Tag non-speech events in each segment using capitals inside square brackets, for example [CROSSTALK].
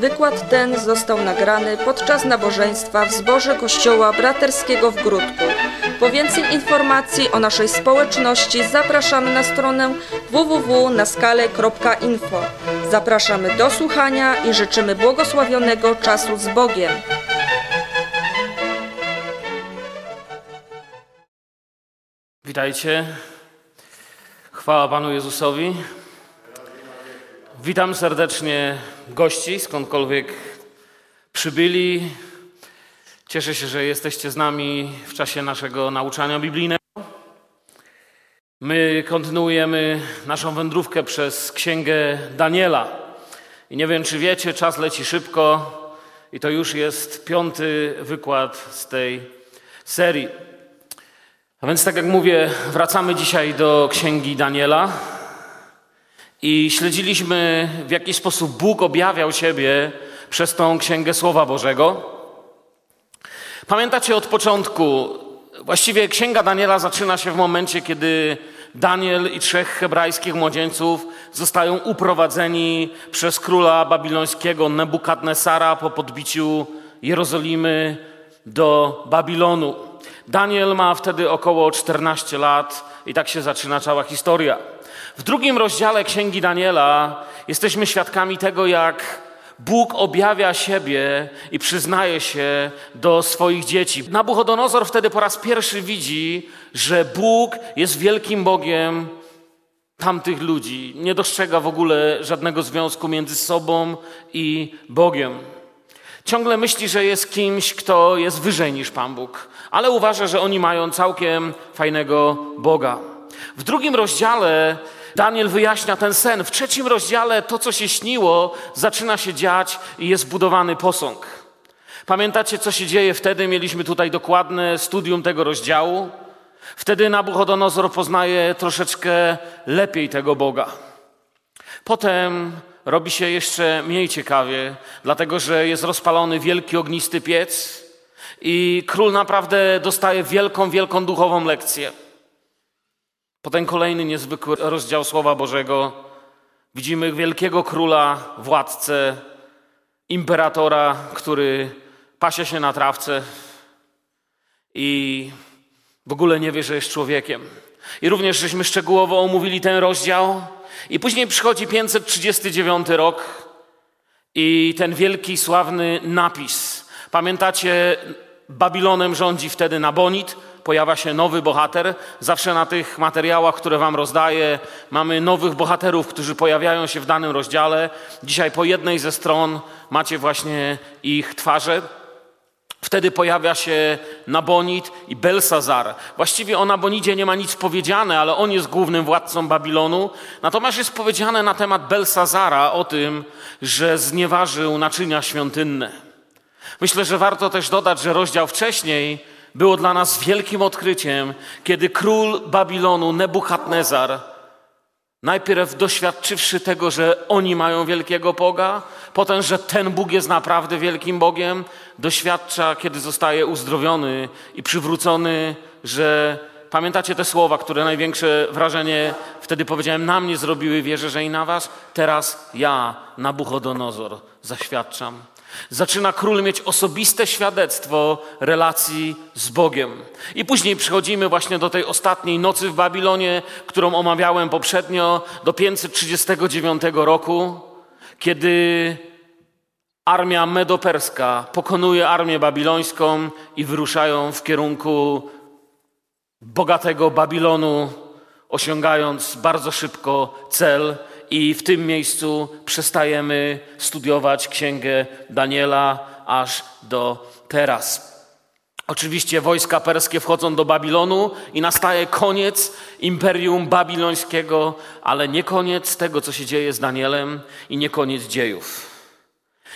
Wykład ten został nagrany podczas nabożeństwa w zborze Kościoła Braterskiego w Grudku. Po więcej informacji o naszej społeczności zapraszamy na stronę www.naskale.info. Zapraszamy do słuchania i życzymy błogosławionego czasu z Bogiem. Witajcie. Chwała Panu Jezusowi. Witam serdecznie gości, skądkolwiek przybyli. Cieszę się, że jesteście z nami w czasie naszego nauczania biblijnego. My kontynuujemy naszą wędrówkę przez Księgę Daniela. I nie wiem, czy wiecie, czas leci szybko i to już jest piąty wykład z tej serii. A więc, tak jak mówię, wracamy dzisiaj do Księgi Daniela i śledziliśmy, w jaki sposób Bóg objawiał siebie przez tą Księgę Słowa Bożego. Pamiętacie od początku, właściwie Księga Daniela zaczyna się w momencie, kiedy Daniel i trzech hebrajskich młodzieńców zostają uprowadzeni przez króla babilońskiego Nebukadnesara po podbiciu Jerozolimy do Babilonu. Daniel ma wtedy około 14 lat i tak się zaczyna cała historia. W drugim rozdziale Księgi Daniela jesteśmy świadkami tego, jak Bóg objawia siebie i przyznaje się do swoich dzieci. Nabuchodonozor wtedy po raz pierwszy widzi, że Bóg jest wielkim Bogiem tamtych ludzi. Nie dostrzega w ogóle żadnego związku między sobą i Bogiem. Ciągle myśli, że jest kimś, kto jest wyżej niż Pan Bóg, ale uważa, że oni mają całkiem fajnego Boga. W drugim rozdziale Daniel wyjaśnia ten sen. W trzecim rozdziale to, co się śniło, zaczyna się dziać i jest budowany posąg. Pamiętacie, co się dzieje wtedy? Mieliśmy tutaj dokładne studium tego rozdziału. Wtedy Nabuchodonozor poznaje troszeczkę lepiej tego Boga. Potem robi się jeszcze mniej ciekawie, dlatego że jest rozpalony wielki ognisty piec i król naprawdę dostaje wielką, wielką duchową lekcję. Potem kolejny niezwykły rozdział Słowa Bożego. Widzimy wielkiego króla, władcę, imperatora, który pasie się na trawce i w ogóle nie wie, że jest człowiekiem. I również żeśmy szczegółowo omówili ten rozdział. I później przychodzi 539 rok i ten wielki, sławny napis. Pamiętacie, Babilonem rządzi wtedy Nabonid, pojawia się nowy bohater. Zawsze na tych materiałach, które Wam rozdaję, mamy nowych bohaterów, którzy pojawiają się w danym rozdziale. Dzisiaj po jednej ze stron macie właśnie ich twarze. Wtedy pojawia się Nabonid i Belsazar. Właściwie o Nabonidzie nie ma nic powiedziane, ale on jest głównym władcą Babilonu. Natomiast jest powiedziane na temat Belsazara o tym, że znieważył naczynia świątynne. Myślę, że warto też dodać, że rozdział wcześniej było dla nas wielkim odkryciem, kiedy król Babilonu, Nebuchadnezar, najpierw doświadczywszy tego, że oni mają wielkiego Boga, potem, że ten Bóg jest naprawdę wielkim Bogiem, doświadcza, kiedy zostaje uzdrowiony i przywrócony, że pamiętacie te słowa, które największe wrażenie wtedy powiedziałem, na mnie zrobiły, wierzę, że i na was. Teraz ja, Nabuchodonozor, zaświadczam. Zaczyna król mieć osobiste świadectwo relacji z Bogiem. I później przechodzimy właśnie do tej ostatniej nocy w Babilonie, którą omawiałem poprzednio, do 539 roku, kiedy armia medoperska pokonuje armię babilońską i wyruszają w kierunku bogatego Babilonu, osiągając bardzo szybko cel, i w tym miejscu przestajemy studiować księgę Daniela aż do teraz. Oczywiście wojska perskie wchodzą do Babilonu i nastaje koniec imperium babilońskiego, ale nie koniec tego, co się dzieje z Danielem i nie koniec dziejów.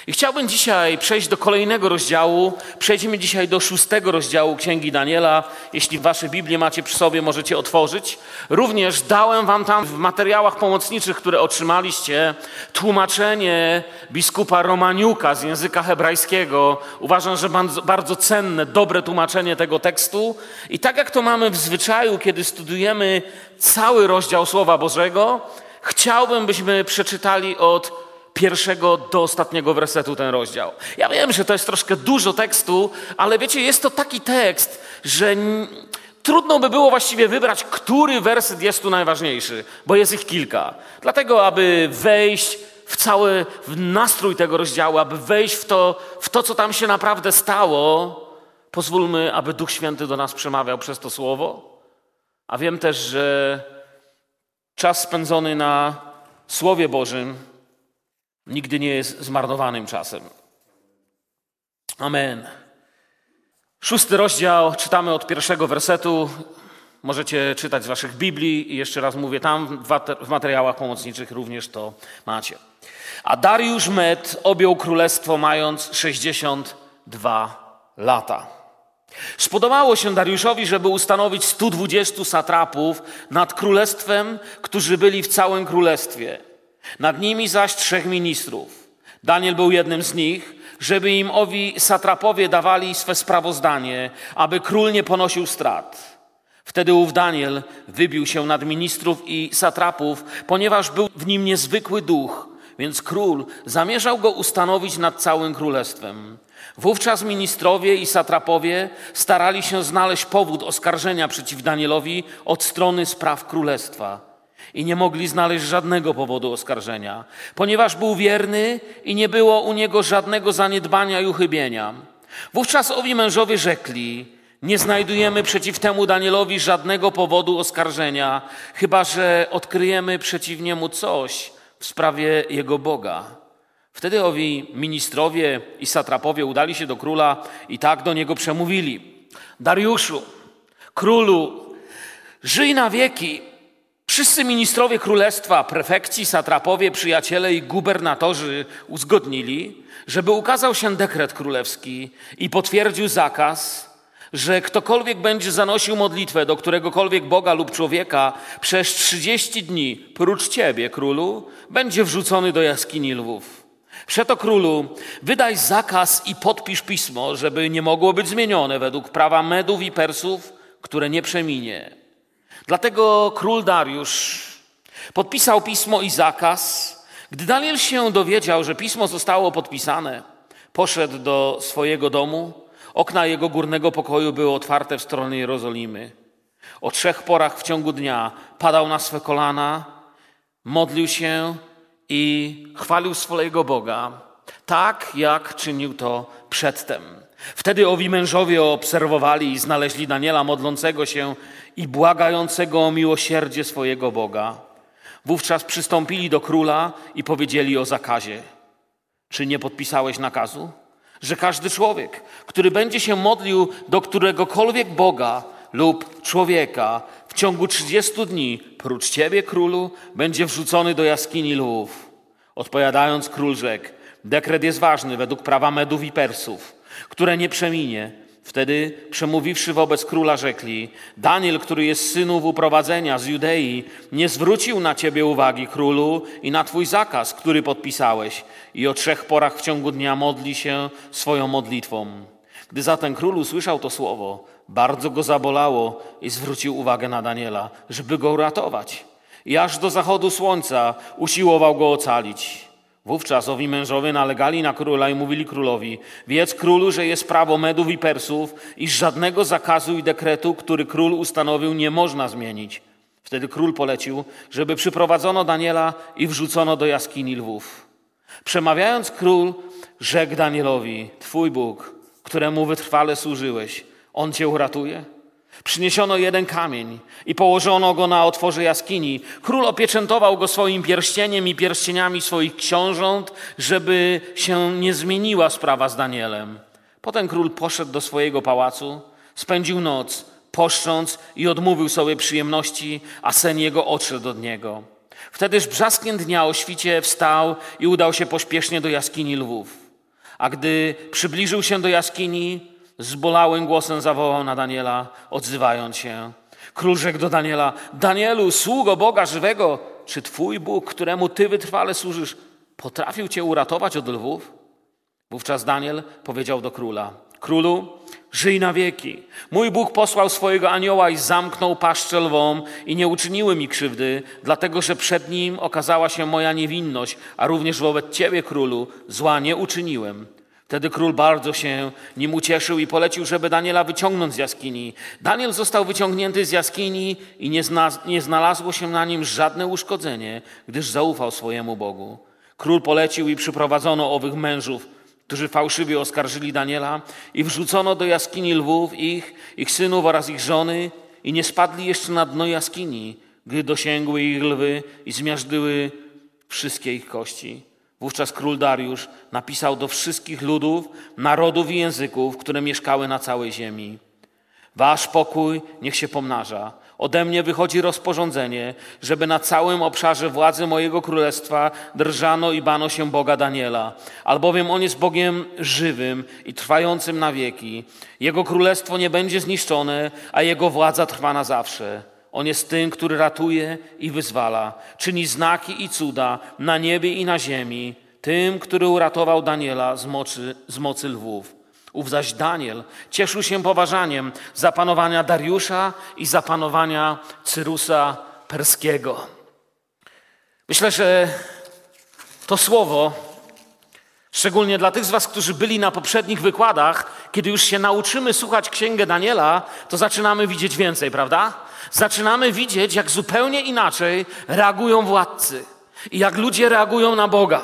I chciałbym dzisiaj przejść do kolejnego rozdziału. Przejdziemy dzisiaj do szóstego rozdziału Księgi Daniela. Jeśli wasze Biblię macie przy sobie, możecie otworzyć. Również dałem wam tam w materiałach pomocniczych, które otrzymaliście, tłumaczenie biskupa Romaniuka z języka hebrajskiego. Uważam, że bardzo, bardzo cenne, dobre tłumaczenie tego tekstu. I tak jak to mamy w zwyczaju, kiedy studujemy cały rozdział Słowa Bożego, chciałbym, byśmy przeczytali od pierwszego do ostatniego wersetu ten rozdział. Ja wiem, że to jest troszkę dużo tekstu, ale wiecie, jest to taki tekst, że trudno by było właściwie wybrać, który werset jest tu najważniejszy, bo jest ich kilka. Dlatego, aby wejść w cały w nastrój tego rozdziału, aby wejść w to, w to, co tam się naprawdę stało, pozwólmy, aby Duch Święty do nas przemawiał przez to słowo. A wiem też, że czas spędzony na Słowie Bożym nigdy nie jest zmarnowanym czasem. Amen. Szósty rozdział, czytamy od pierwszego wersetu. Możecie czytać z waszych Biblii i jeszcze raz mówię, tam w materiałach pomocniczych również to macie. A Dariusz Med objął królestwo mając 62 lata. Spodobało się Dariuszowi, żeby ustanowić 120 satrapów nad królestwem, którzy byli w całym królestwie. Nad nimi zaś trzech ministrów. Daniel był jednym z nich, żeby im owi satrapowie dawali swe sprawozdanie, aby król nie ponosił strat. Wtedy ów Daniel wybił się nad ministrów i satrapów, ponieważ był w nim niezwykły duch, więc król zamierzał go ustanowić nad całym królestwem. Wówczas ministrowie i satrapowie starali się znaleźć powód oskarżenia przeciw Danielowi od strony spraw królestwa. I nie mogli znaleźć żadnego powodu oskarżenia, ponieważ był wierny i nie było u niego żadnego zaniedbania i uchybienia. Wówczas owi mężowie rzekli: Nie znajdujemy przeciw temu Danielowi żadnego powodu oskarżenia, chyba że odkryjemy przeciw niemu coś w sprawie jego Boga. Wtedy owi ministrowie i satrapowie udali się do króla i tak do niego przemówili: Dariuszu, królu, żyj na wieki. Wszyscy ministrowie królestwa, prefekci, satrapowie, przyjaciele i gubernatorzy uzgodnili, żeby ukazał się dekret królewski i potwierdził zakaz, że ktokolwiek będzie zanosił modlitwę do któregokolwiek Boga lub człowieka przez 30 dni, prócz ciebie, królu, będzie wrzucony do jaskini lwów. Przeto królu, wydaj zakaz i podpisz pismo, żeby nie mogło być zmienione według prawa Medów i Persów, które nie przeminie. Dlatego król Dariusz podpisał pismo i zakaz. Gdy Daniel się dowiedział, że pismo zostało podpisane, poszedł do swojego domu. Okna jego górnego pokoju były otwarte w stronę Jerozolimy. O trzech porach w ciągu dnia padał na swe kolana, modlił się i chwalił swojego Boga, tak jak czynił to przedtem. Wtedy owi mężowie obserwowali i znaleźli Daniela modlącego się i błagającego o miłosierdzie swojego Boga. Wówczas przystąpili do króla i powiedzieli o zakazie. Czy nie podpisałeś nakazu? Że każdy człowiek, który będzie się modlił do któregokolwiek Boga lub człowieka w ciągu 30 dni, prócz ciebie, królu, będzie wrzucony do jaskini lwów. Odpowiadając, król rzekł: Dekret jest ważny według prawa Medów i Persów, które nie przeminie Wtedy przemówiwszy wobec króla rzekli, Daniel, który jest synów uprowadzenia z Judei, nie zwrócił na ciebie uwagi królu i na twój zakaz, który podpisałeś i o trzech porach w ciągu dnia modli się swoją modlitwą. Gdy zatem król usłyszał to słowo, bardzo go zabolało i zwrócił uwagę na Daniela, żeby go uratować. I aż do zachodu słońca usiłował go ocalić. Wówczas owi mężowie nalegali na króla i mówili królowi: Wiedz królu, że jest prawo Medów i Persów, i żadnego zakazu i dekretu, który król ustanowił, nie można zmienić. Wtedy król polecił, żeby przyprowadzono Daniela i wrzucono do jaskini lwów. Przemawiając król, rzekł Danielowi: Twój Bóg, któremu wytrwale służyłeś, on cię uratuje? Przyniesiono jeden kamień i położono go na otworze jaskini. Król opieczętował go swoim pierścieniem i pierścieniami swoich książąt, żeby się nie zmieniła sprawa z Danielem. Potem król poszedł do swojego pałacu, spędził noc, poszcząc i odmówił sobie przyjemności, a sen jego odszedł od niego. Wtedyż brzaskiem dnia o świcie wstał i udał się pośpiesznie do jaskini lwów. A gdy przybliżył się do jaskini, zbolałym głosem zawołał na Daniela, odzywając się. Król rzekł do Daniela: Danielu, sługo Boga żywego, czy twój Bóg, któremu ty wytrwale służysz, potrafił cię uratować od lwów? Wówczas Daniel powiedział do króla: królu, żyj na wieki. Mój Bóg posłał swojego anioła i zamknął paszczę lwom i nie uczyniły mi krzywdy, dlatego że przed nim okazała się moja niewinność, a również wobec ciebie, królu, zła nie uczyniłem. Wtedy król bardzo się nim ucieszył i polecił, żeby Daniela wyciągnąć z jaskini. Daniel został wyciągnięty z jaskini i nie, zna, nie znalazło się na nim żadne uszkodzenie, gdyż zaufał swojemu Bogu. Król polecił i przyprowadzono owych mężów, którzy fałszywie oskarżyli Daniela i wrzucono do jaskini lwów ich, ich synów oraz ich żony i nie spadli jeszcze na dno jaskini, gdy dosięgły ich lwy i zmiażdżyły wszystkie ich kości. Wówczas król Dariusz napisał do wszystkich ludów, narodów i języków, które mieszkały na całej ziemi. Wasz pokój niech się pomnaża. Ode mnie wychodzi rozporządzenie, żeby na całym obszarze władzy mojego królestwa drżano i bano się Boga Daniela, albowiem on jest Bogiem żywym i trwającym na wieki. Jego królestwo nie będzie zniszczone, a jego władza trwa na zawsze. On jest tym, który ratuje i wyzwala, czyni znaki i cuda na niebie i na ziemi, tym, który uratował Daniela z mocy, z mocy lwów. Ów zaś Daniel cieszył się poważaniem zapanowania Dariusza i zapanowania Cyrusa Perskiego. Myślę, że to słowo, szczególnie dla tych z Was, którzy byli na poprzednich wykładach, kiedy już się nauczymy słuchać Księgę Daniela, to zaczynamy widzieć więcej, prawda? Zaczynamy widzieć, jak zupełnie inaczej reagują władcy i jak ludzie reagują na Boga.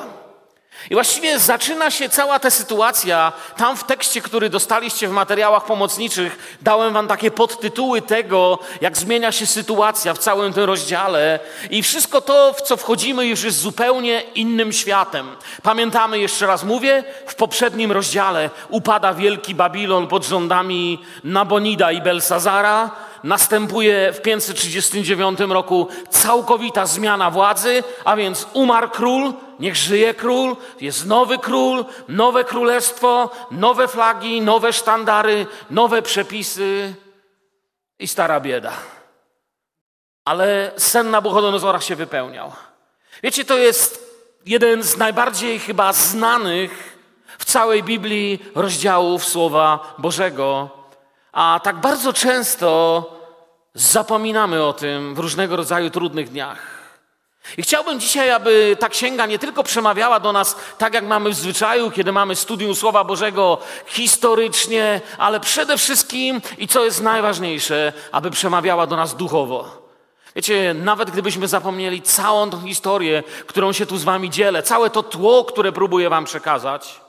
I właściwie zaczyna się cała ta sytuacja. Tam w tekście, który dostaliście w materiałach pomocniczych, dałem wam takie podtytuły tego, jak zmienia się sytuacja w całym tym rozdziale. I wszystko to, w co wchodzimy, już jest zupełnie innym światem. Pamiętamy, jeszcze raz mówię, w poprzednim rozdziale upada wielki Babilon pod rządami Nabonida i Belsazara następuje w 539 roku całkowita zmiana władzy, a więc umarł król, niech żyje król, jest nowy król, nowe królestwo, nowe flagi, nowe sztandary, nowe przepisy i stara bieda. Ale sen Nabuchodonozora się wypełniał. Wiecie, to jest jeden z najbardziej chyba znanych w całej Biblii rozdziałów Słowa Bożego. A tak bardzo często zapominamy o tym w różnego rodzaju trudnych dniach. I chciałbym dzisiaj, aby ta księga nie tylko przemawiała do nas tak, jak mamy w zwyczaju, kiedy mamy studium Słowa Bożego historycznie, ale przede wszystkim, i co jest najważniejsze, aby przemawiała do nas duchowo. Wiecie, nawet gdybyśmy zapomnieli całą tą historię, którą się tu z Wami dzielę, całe to tło, które próbuję Wam przekazać,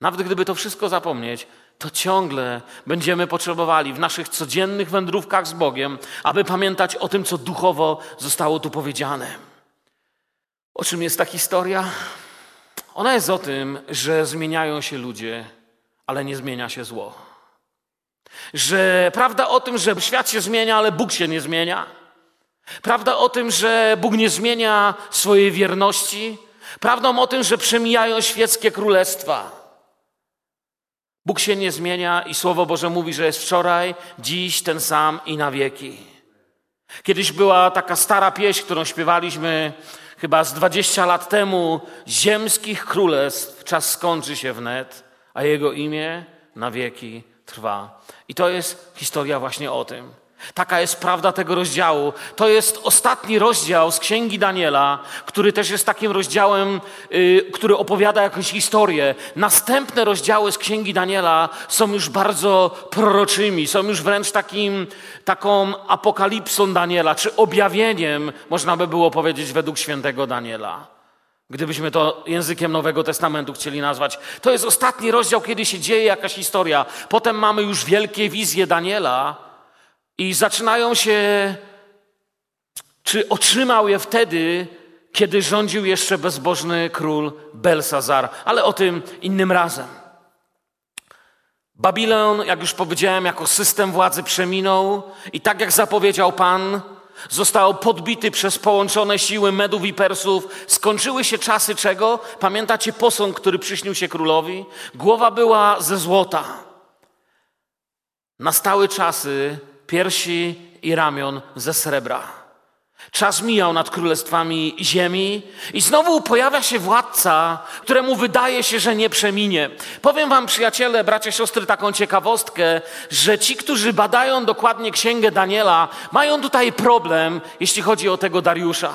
nawet gdyby to wszystko zapomnieć, to ciągle będziemy potrzebowali w naszych codziennych wędrówkach z Bogiem, aby pamiętać o tym, co duchowo zostało tu powiedziane. O czym jest ta historia? Ona jest o tym, że zmieniają się ludzie, ale nie zmienia się zło. Że prawda o tym, że świat się zmienia, ale Bóg się nie zmienia. Prawda o tym, że Bóg nie zmienia swojej wierności. Prawdą o tym, że przemijają świeckie królestwa. Bóg się nie zmienia i Słowo Boże mówi, że jest wczoraj, dziś ten sam i na wieki. Kiedyś była taka stara pieśń, którą śpiewaliśmy chyba z 20 lat temu. Ziemskich królestw czas skończy się wnet, a jego imię na wieki trwa. I to jest historia właśnie o tym. Taka jest prawda tego rozdziału. To jest ostatni rozdział z Księgi Daniela, który też jest takim rozdziałem, yy, który opowiada jakąś historię. Następne rozdziały z Księgi Daniela są już bardzo proroczymi, są już wręcz takim, taką apokalipsą Daniela, czy objawieniem, można by było powiedzieć, według świętego Daniela. Gdybyśmy to językiem Nowego Testamentu chcieli nazwać. To jest ostatni rozdział, kiedy się dzieje jakaś historia. Potem mamy już wielkie wizje Daniela, i zaczynają się, czy otrzymał je wtedy, kiedy rządził jeszcze bezbożny król Belsazar, ale o tym innym razem. Babilon, jak już powiedziałem, jako system władzy przeminął i tak jak zapowiedział Pan, został podbity przez połączone siły Medów i Persów. Skończyły się czasy czego? Pamiętacie posąg, który przyśnił się królowi? Głowa była ze złota. Nastały czasy, piersi i ramion ze srebra. Czas mijał nad królestwami ziemi i znowu pojawia się władca, któremu wydaje się, że nie przeminie. Powiem wam, przyjaciele, bracia, siostry, taką ciekawostkę, że ci, którzy badają dokładnie księgę Daniela, mają tutaj problem, jeśli chodzi o tego Dariusza.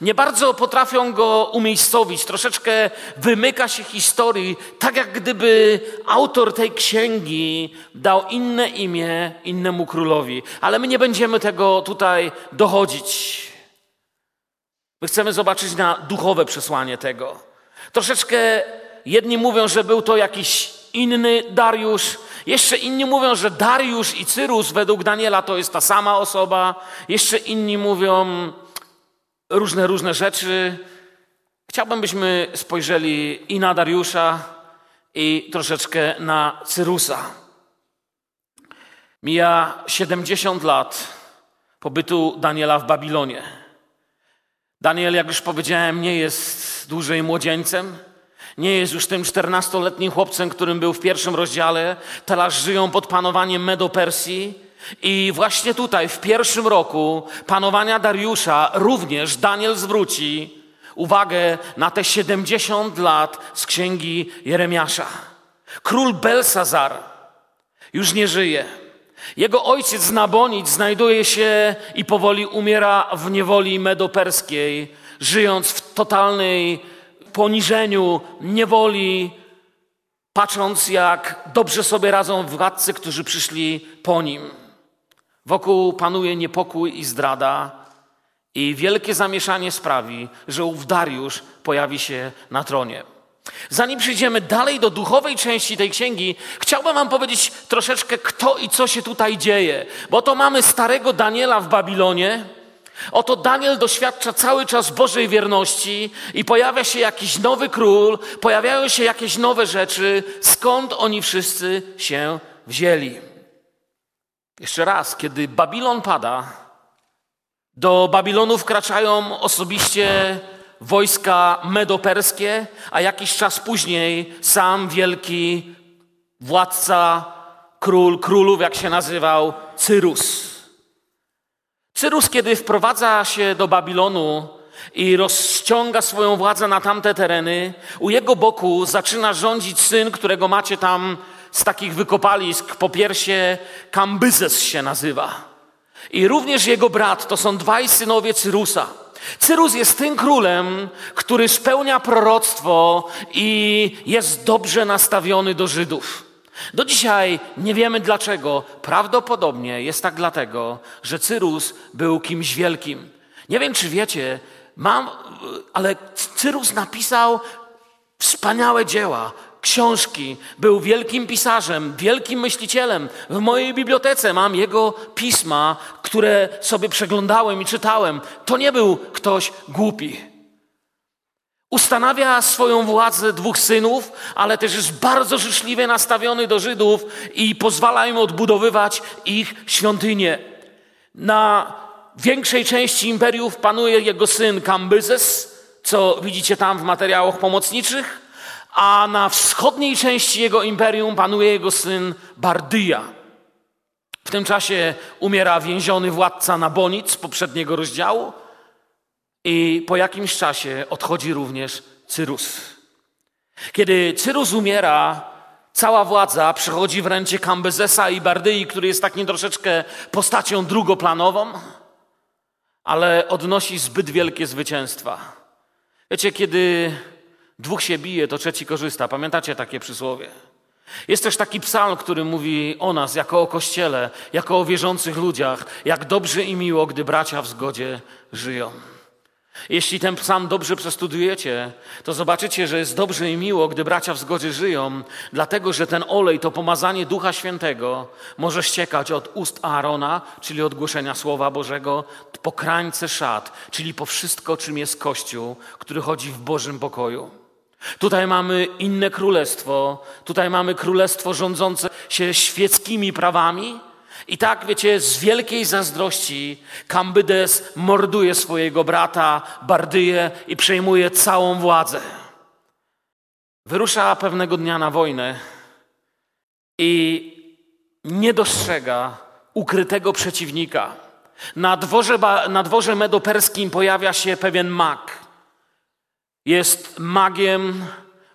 Nie bardzo potrafią go umiejscowić, troszeczkę wymyka się historii, tak jak gdyby autor tej księgi dał inne imię innemu królowi. Ale my nie będziemy tego tutaj dochodzić. My chcemy zobaczyć na duchowe przesłanie tego. Troszeczkę jedni mówią, że był to jakiś inny Dariusz, jeszcze inni mówią, że Dariusz i Cyrus według Daniela to jest ta sama osoba, jeszcze inni mówią różne, różne rzeczy. Chciałbym, byśmy spojrzeli i na Dariusza, i troszeczkę na Cyrusa. Mija 70 lat pobytu Daniela w Babilonie. Daniel, jak już powiedziałem, nie jest dłużej młodzieńcem. Nie jest już tym czternastoletnim chłopcem, którym był w pierwszym rozdziale. Teraz żyją pod panowaniem Medo-Persji. I właśnie tutaj, w pierwszym roku panowania Dariusza, również Daniel zwróci uwagę na te 70 lat z księgi Jeremiasza. Król Belsazar już nie żyje. Jego ojciec Nabonid znajduje się i powoli umiera w niewoli medoperskiej, żyjąc w totalnej poniżeniu, niewoli, patrząc jak dobrze sobie radzą władcy, którzy przyszli po nim. Wokół panuje niepokój i zdrada, i wielkie zamieszanie sprawi, że ów Dariusz pojawi się na tronie. Zanim przejdziemy dalej do duchowej części tej księgi, chciałbym Wam powiedzieć troszeczkę, kto i co się tutaj dzieje. Bo to mamy starego Daniela w Babilonie. Oto Daniel doświadcza cały czas Bożej wierności i pojawia się jakiś nowy król, pojawiają się jakieś nowe rzeczy. Skąd oni wszyscy się wzięli? Jeszcze raz, kiedy Babilon pada, do Babilonu wkraczają osobiście wojska medoperskie, a jakiś czas później sam wielki władca, król królów, jak się nazywał, Cyrus. Cyrus, kiedy wprowadza się do Babilonu i rozciąga swoją władzę na tamte tereny, u jego boku zaczyna rządzić syn, którego macie tam z takich wykopalisk po piersie, Kambyzes się nazywa. I również jego brat, to są dwaj synowie Cyrusa. Cyrus jest tym królem, który spełnia proroctwo i jest dobrze nastawiony do Żydów. Do dzisiaj nie wiemy dlaczego. Prawdopodobnie jest tak dlatego, że Cyrus był kimś wielkim. Nie wiem, czy wiecie, mam, ale Cyrus napisał wspaniałe dzieła, książki, był wielkim pisarzem, wielkim myślicielem. W mojej bibliotece mam jego pisma, które sobie przeglądałem i czytałem. To nie był ktoś głupi. Ustanawia swoją władzę dwóch synów, ale też jest bardzo życzliwie nastawiony do Żydów i pozwala im odbudowywać ich świątynię. Na większej części imperiów panuje jego syn Kambyzes, co widzicie tam w materiałach pomocniczych a na wschodniej części jego imperium panuje jego syn Bardyja. W tym czasie umiera więziony władca Nabonic poprzedniego rozdziału i po jakimś czasie odchodzi również Cyrus. Kiedy Cyrus umiera, cała władza przechodzi w ręce Kambezesa i Bardyi, który jest takim troszeczkę postacią drugoplanową, ale odnosi zbyt wielkie zwycięstwa. Wiecie, kiedy Dwóch się bije, to trzeci korzysta. Pamiętacie takie przysłowie? Jest też taki psalm, który mówi o nas, jako o Kościele, jako o wierzących ludziach, jak dobrze i miło, gdy bracia w zgodzie żyją. Jeśli ten psalm dobrze przestudujecie, to zobaczycie, że jest dobrze i miło, gdy bracia w zgodzie żyją, dlatego że ten olej, to pomazanie Ducha Świętego może ściekać od ust Aarona, czyli od głoszenia Słowa Bożego, po krańce szat, czyli po wszystko, czym jest Kościół, który chodzi w Bożym pokoju. Tutaj mamy inne królestwo, tutaj mamy królestwo rządzące się świeckimi prawami. I tak, wiecie, z wielkiej zazdrości Kambydes morduje swojego brata, Bardyję i przejmuje całą władzę. Wyrusza pewnego dnia na wojnę i nie dostrzega ukrytego przeciwnika. Na dworze, na dworze medoperskim pojawia się pewien mag. Jest magiem,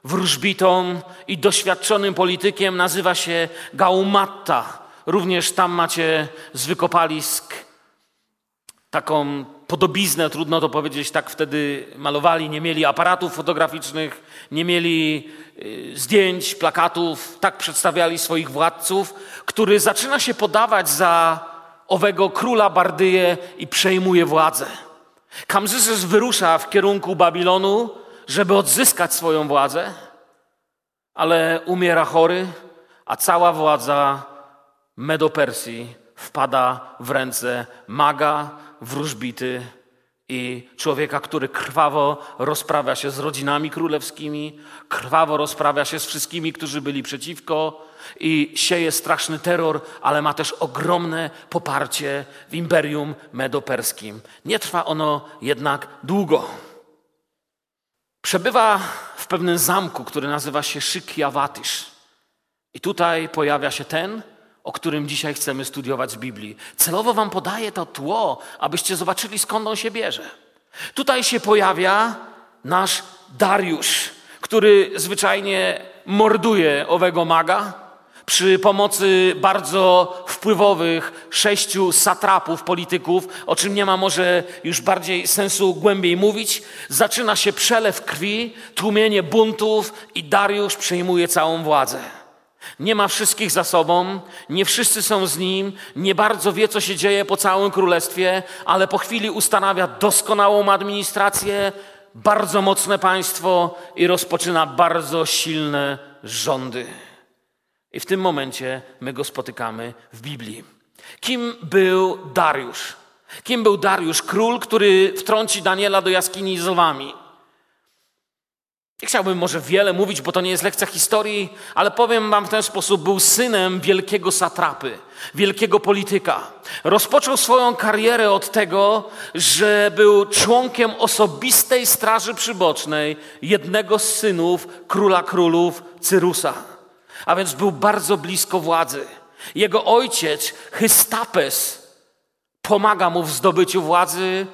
wróżbitą i doświadczonym politykiem. Nazywa się Gaumatta. Również tam macie z wykopalisk taką podobiznę, trudno to powiedzieć, tak wtedy malowali, nie mieli aparatów fotograficznych, nie mieli y, zdjęć, plakatów, tak przedstawiali swoich władców, który zaczyna się podawać za owego króla Bardyję i przejmuje władzę. Kamzys wyrusza w kierunku Babilonu, żeby odzyskać swoją władzę, ale umiera chory, a cała władza Medopersji wpada w ręce maga, wróżbity i człowieka, który krwawo rozprawia się z rodzinami królewskimi, krwawo rozprawia się z wszystkimi, którzy byli przeciwko i sieje straszny terror, ale ma też ogromne poparcie w imperium medoperskim. Nie trwa ono jednak długo. Przebywa w pewnym zamku, który nazywa się Szykiawatysz. I tutaj pojawia się ten, o którym dzisiaj chcemy studiować z Biblii. Celowo wam podaję to tło, abyście zobaczyli skąd on się bierze. Tutaj się pojawia nasz Dariusz, który zwyczajnie morduje owego maga przy pomocy bardzo wpływowych sześciu satrapów, polityków, o czym nie ma może już bardziej sensu głębiej mówić. Zaczyna się przelew krwi, tłumienie buntów i Dariusz przejmuje całą władzę. Nie ma wszystkich za sobą, nie wszyscy są z nim, nie bardzo wie, co się dzieje po całym królestwie, ale po chwili ustanawia doskonałą administrację, bardzo mocne państwo i rozpoczyna bardzo silne rządy. I w tym momencie my go spotykamy w Biblii. Kim był Dariusz? Kim był Dariusz? Król, który wtrąci Daniela do jaskini z lwami. Nie chciałbym może wiele mówić, bo to nie jest lekcja historii, ale powiem wam w ten sposób, był synem wielkiego satrapy, wielkiego polityka. Rozpoczął swoją karierę od tego, że był członkiem osobistej straży przybocznej jednego z synów króla królów Cyrusa. A więc był bardzo blisko władzy. Jego ojciec, Hystapes, pomaga mu w zdobyciu władzy,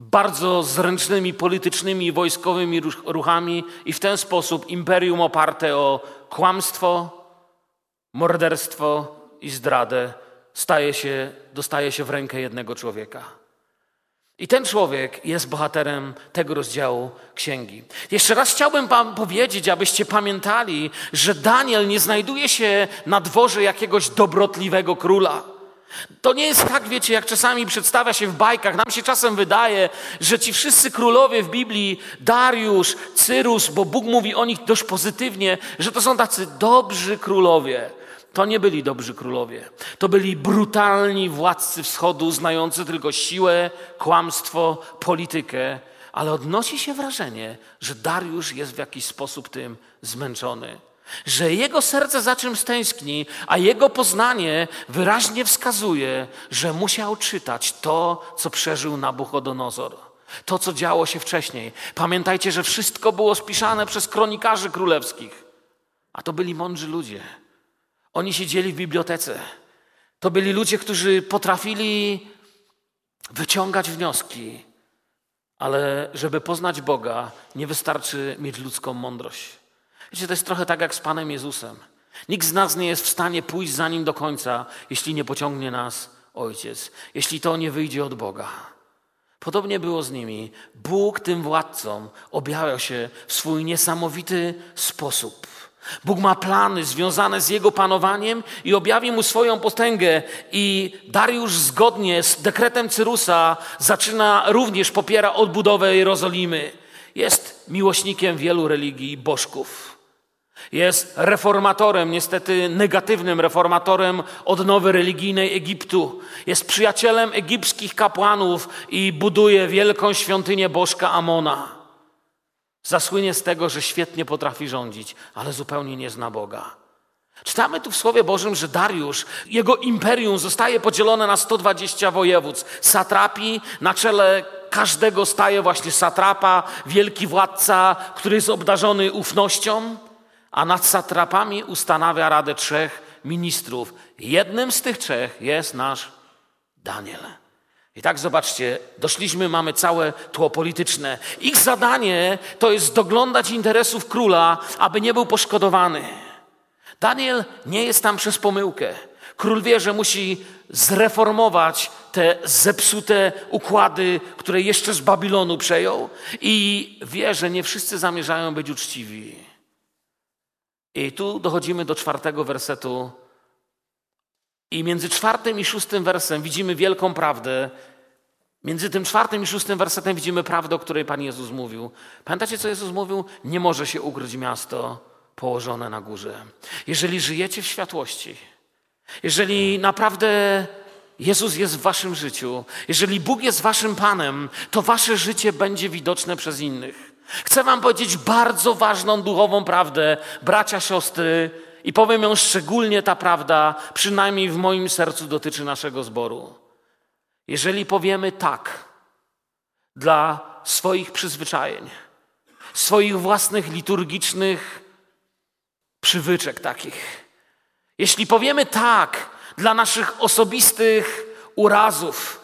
bardzo zręcznymi politycznymi i wojskowymi ruchami i w ten sposób imperium oparte o kłamstwo, morderstwo i zdradę staje się, dostaje się w rękę jednego człowieka. I ten człowiek jest bohaterem tego rozdziału księgi. Jeszcze raz chciałbym Wam powiedzieć, abyście pamiętali, że Daniel nie znajduje się na dworze jakiegoś dobrotliwego króla. To nie jest tak, wiecie, jak czasami przedstawia się w bajkach. Nam się czasem wydaje, że ci wszyscy królowie w Biblii, Dariusz, Cyrus, bo Bóg mówi o nich dość pozytywnie, że to są tacy dobrzy królowie. To nie byli dobrzy królowie. To byli brutalni władcy wschodu, znający tylko siłę, kłamstwo, politykę, ale odnosi się wrażenie, że Dariusz jest w jakiś sposób tym zmęczony że jego serce za czymś tęskni, a jego poznanie wyraźnie wskazuje, że musiał czytać to, co przeżył Nabuchodonozor. To, co działo się wcześniej. Pamiętajcie, że wszystko było spisane przez kronikarzy królewskich. A to byli mądrzy ludzie. Oni siedzieli w bibliotece. To byli ludzie, którzy potrafili wyciągać wnioski, ale żeby poznać Boga, nie wystarczy mieć ludzką mądrość. Wiecie, to jest trochę tak jak z Panem Jezusem. Nikt z nas nie jest w stanie pójść za Nim do końca, jeśli nie pociągnie nas Ojciec, jeśli to nie wyjdzie od Boga. Podobnie było z nimi. Bóg tym władcom objawiał się w swój niesamowity sposób. Bóg ma plany związane z jego panowaniem i objawi mu swoją potęgę. I Dariusz zgodnie z dekretem Cyrusa zaczyna również popiera odbudowę Jerozolimy. Jest miłośnikiem wielu religii bożków. Jest reformatorem, niestety negatywnym reformatorem odnowy religijnej Egiptu. Jest przyjacielem egipskich kapłanów i buduje wielką świątynię bożka Amona. Zasłynie z tego, że świetnie potrafi rządzić, ale zupełnie nie zna Boga. Czytamy tu w Słowie Bożym, że Dariusz, jego imperium zostaje podzielone na 120 województw. Satrapi na czele każdego staje właśnie satrapa, wielki władca, który jest obdarzony ufnością a nad satrapami ustanawia radę trzech ministrów. Jednym z tych trzech jest nasz Daniel. I tak zobaczcie, doszliśmy, mamy całe tło polityczne. Ich zadanie to jest doglądać interesów króla, aby nie był poszkodowany. Daniel nie jest tam przez pomyłkę. Król wie, że musi zreformować te zepsute układy, które jeszcze z Babilonu przejął, i wie, że nie wszyscy zamierzają być uczciwi. I tu dochodzimy do czwartego wersetu. I między czwartym i szóstym wersem widzimy wielką prawdę. Między tym czwartym i szóstym wersetem widzimy prawdę, o której Pan Jezus mówił. Pamiętacie, co Jezus mówił? Nie może się ukryć miasto położone na górze. Jeżeli żyjecie w światłości, jeżeli naprawdę Jezus jest w waszym życiu, jeżeli Bóg jest waszym Panem, to wasze życie będzie widoczne przez innych. Chcę wam powiedzieć bardzo ważną duchową prawdę, bracia, siostry, i powiem ją szczególnie ta prawda, przynajmniej w moim sercu dotyczy naszego zboru. Jeżeli powiemy tak dla swoich przyzwyczajeń, swoich własnych liturgicznych przywyczek takich, jeśli powiemy tak dla naszych osobistych urazów,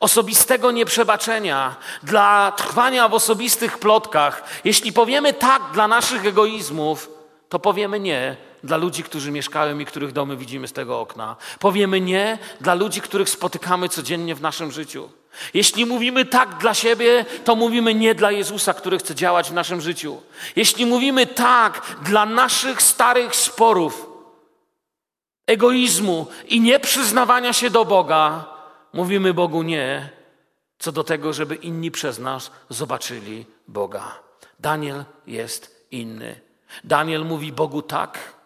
osobistego nieprzebaczenia, dla trwania w osobistych plotkach, jeśli powiemy tak dla naszych egoizmów, to powiemy nie dla ludzi, którzy mieszkają i których domy widzimy z tego okna. Powiemy nie dla ludzi, których spotykamy codziennie w naszym życiu. Jeśli mówimy tak dla siebie, to mówimy nie dla Jezusa, który chce działać w naszym życiu. Jeśli mówimy tak dla naszych starych sporów, egoizmu i nieprzyznawania się do Boga, mówimy Bogu nie, co do tego, żeby inni przez nas zobaczyli Boga. Daniel jest inny. Daniel mówi Bogu tak.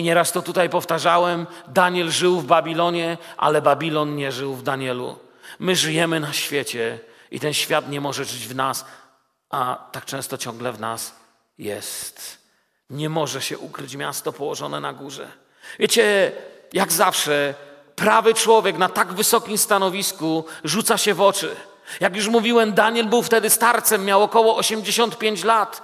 I nieraz to tutaj powtarzałem. Daniel żył w Babilonie, ale Babilon nie żył w Danielu. My żyjemy na świecie i ten świat nie może żyć w nas, a tak często ciągle w nas jest. Nie może się ukryć miasto położone na górze. Wiecie, jak zawsze, prawy człowiek na tak wysokim stanowisku rzuca się w oczy. Jak już mówiłem, Daniel był wtedy starcem, miał około 85 lat.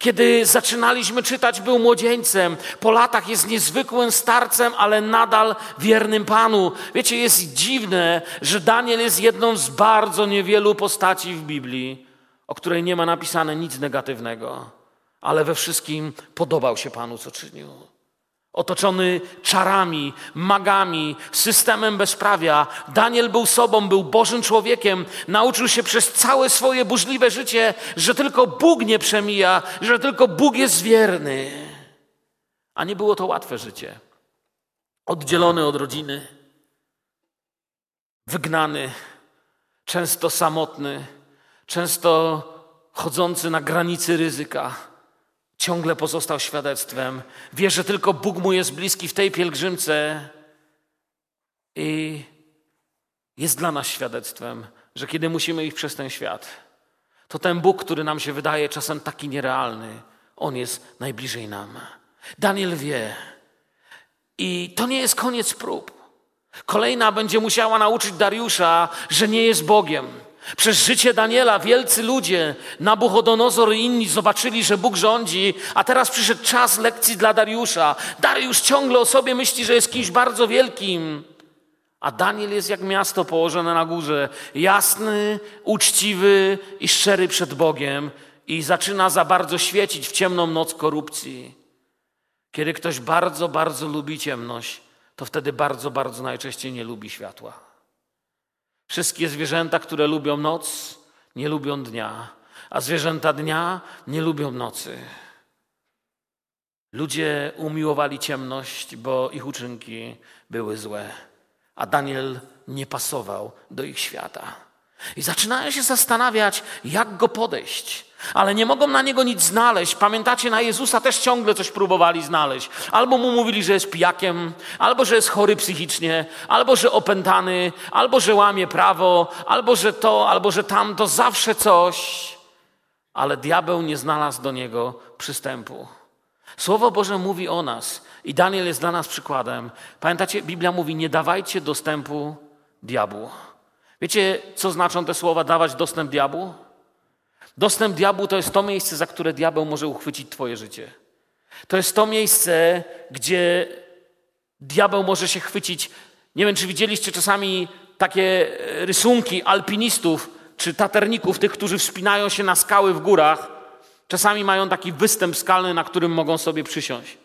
Kiedy zaczynaliśmy czytać, był młodzieńcem. Po latach jest niezwykłym starcem, ale nadal wiernym Panu. Wiecie, jest dziwne, że Daniel jest jedną z bardzo niewielu postaci w Biblii, o której nie ma napisane nic negatywnego, ale we wszystkim podobał się Panu, co czynił. Otoczony czarami, magami, systemem bezprawia, Daniel był sobą, był Bożym człowiekiem, nauczył się przez całe swoje burzliwe życie, że tylko Bóg nie przemija, że tylko Bóg jest wierny. A nie było to łatwe życie. Oddzielony od rodziny, wygnany, często samotny, często chodzący na granicy ryzyka ciągle pozostał świadectwem. Wie, że tylko Bóg mu jest bliski w tej pielgrzymce i jest dla nas świadectwem, że kiedy musimy iść przez ten świat, to ten Bóg, który nam się wydaje czasem taki nierealny, on jest najbliżej nam. Daniel wie. I to nie jest koniec prób. Kolejna będzie musiała nauczyć Dariusza, że nie jest Bogiem przez życie Daniela wielcy ludzie, Nabuchodonozor i inni zobaczyli, że Bóg rządzi, a teraz przyszedł czas lekcji dla Dariusza. Dariusz ciągle o sobie myśli, że jest kimś bardzo wielkim. A Daniel jest jak miasto położone na górze, jasny, uczciwy i szczery przed Bogiem i zaczyna za bardzo świecić w ciemną noc korupcji. Kiedy ktoś bardzo, bardzo lubi ciemność, to wtedy bardzo, bardzo najczęściej nie lubi światła. Wszystkie zwierzęta, które lubią noc, nie lubią dnia, a zwierzęta dnia nie lubią nocy. Ludzie umiłowali ciemność, bo ich uczynki były złe, a Daniel nie pasował do ich świata. I zaczynają się zastanawiać, jak go podejść. Ale nie mogą na niego nic znaleźć. Pamiętacie, na Jezusa też ciągle coś próbowali znaleźć. Albo mu mówili, że jest pijakiem, albo że jest chory psychicznie, albo że opętany, albo że łamie prawo, albo że to, albo że tamto, zawsze coś. Ale diabeł nie znalazł do niego przystępu. Słowo Boże mówi o nas i Daniel jest dla nas przykładem. Pamiętacie, Biblia mówi: nie dawajcie dostępu diabłu. Wiecie, co znaczą te słowa dawać dostęp diabłu? Dostęp diabłu to jest to miejsce, za które diabeł może uchwycić Twoje życie. To jest to miejsce, gdzie diabeł może się chwycić. Nie wiem, czy widzieliście czasami takie e, rysunki alpinistów czy taterników, tych, którzy wspinają się na skały w górach, czasami mają taki występ skalny, na którym mogą sobie przysiąść.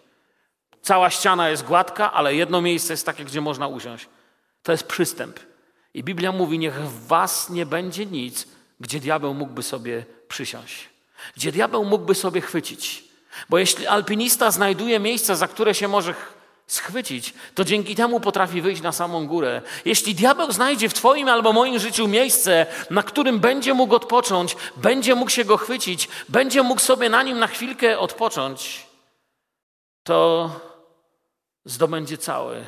Cała ściana jest gładka, ale jedno miejsce jest takie, gdzie można usiąść. To jest przystęp. I Biblia mówi: Niech w was nie będzie nic, gdzie diabeł mógłby sobie przysiąść, gdzie diabeł mógłby sobie chwycić. Bo jeśli alpinista znajduje miejsca, za które się może schwycić, to dzięki temu potrafi wyjść na samą górę. Jeśli diabeł znajdzie w Twoim albo moim życiu miejsce, na którym będzie mógł odpocząć, będzie mógł się go chwycić, będzie mógł sobie na nim na chwilkę odpocząć, to zdobędzie cały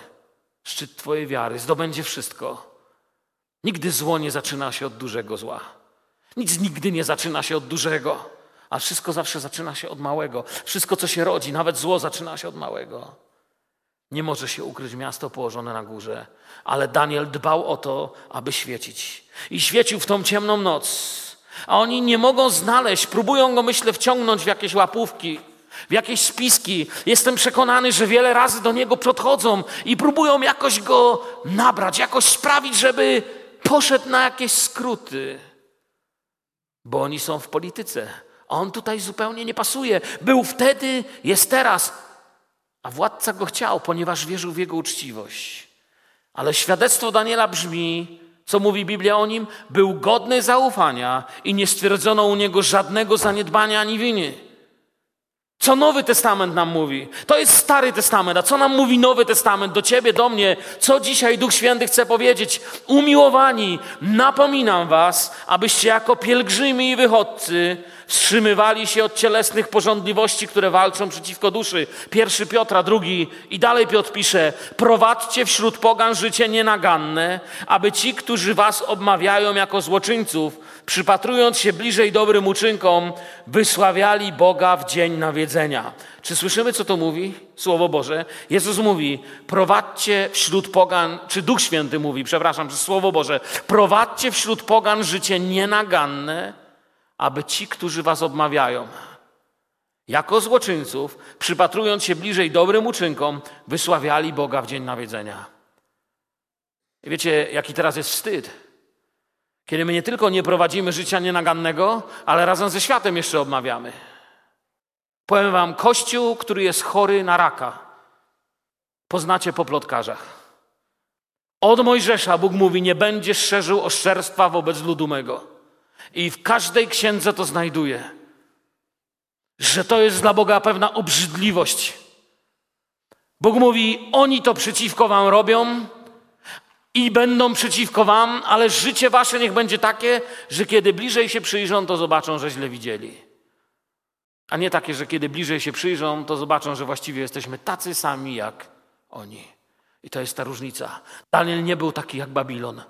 szczyt Twojej wiary, zdobędzie wszystko. Nigdy zło nie zaczyna się od dużego zła. Nic nigdy nie zaczyna się od dużego, a wszystko zawsze zaczyna się od małego. Wszystko, co się rodzi, nawet zło, zaczyna się od małego. Nie może się ukryć miasto położone na górze, ale Daniel dbał o to, aby świecić. I świecił w tą ciemną noc. A oni nie mogą znaleźć, próbują go, myślę, wciągnąć w jakieś łapówki, w jakieś spiski. Jestem przekonany, że wiele razy do niego podchodzą i próbują jakoś go nabrać, jakoś sprawić, żeby poszedł na jakieś skróty. Bo oni są w polityce. On tutaj zupełnie nie pasuje. Był wtedy, jest teraz. A władca go chciał, ponieważ wierzył w jego uczciwość. Ale świadectwo Daniela brzmi, co mówi Biblia o nim? Był godny zaufania i nie stwierdzono u niego żadnego zaniedbania ani winy. Co Nowy Testament nam mówi? To jest Stary Testament. A co nam mówi Nowy Testament do ciebie, do mnie? Co dzisiaj Duch Święty chce powiedzieć? Umiłowani, napominam was, abyście jako pielgrzymi i wychodcy wstrzymywali się od cielesnych porządliwości, które walczą przeciwko duszy. Pierwszy Piotra, drugi i dalej Piotr pisze, prowadźcie wśród pogan życie nienaganne, aby ci, którzy was obmawiają jako złoczyńców, przypatrując się bliżej dobrym uczynkom, wysławiali Boga w dzień nawiedzenia. Czy słyszymy, co to mówi? Słowo Boże. Jezus mówi, prowadźcie wśród pogan, czy Duch Święty mówi, przepraszam, że Słowo Boże, prowadźcie wśród pogan życie nienaganne, aby ci, którzy was obmawiają, jako złoczyńców, przypatrując się bliżej dobrym uczynkom, wysławiali Boga w dzień nawiedzenia. Wiecie, jaki teraz jest wstyd? Kiedy my nie tylko nie prowadzimy życia nienagannego, ale razem ze światem jeszcze obmawiamy. Powiem wam, kościół, który jest chory na raka, poznacie po plotkarzach. Od Mojżesza Bóg mówi, nie będziesz szerzył oszczerstwa wobec ludu mego. I w każdej księdze to znajduje, że to jest dla Boga pewna obrzydliwość. Bóg mówi, oni to przeciwko wam robią, i będą przeciwko wam, ale życie wasze niech będzie takie, że kiedy bliżej się przyjrzą, to zobaczą, że źle widzieli. A nie takie, że kiedy bliżej się przyjrzą, to zobaczą, że właściwie jesteśmy tacy sami jak oni. I to jest ta różnica. Daniel nie był taki jak Babilon.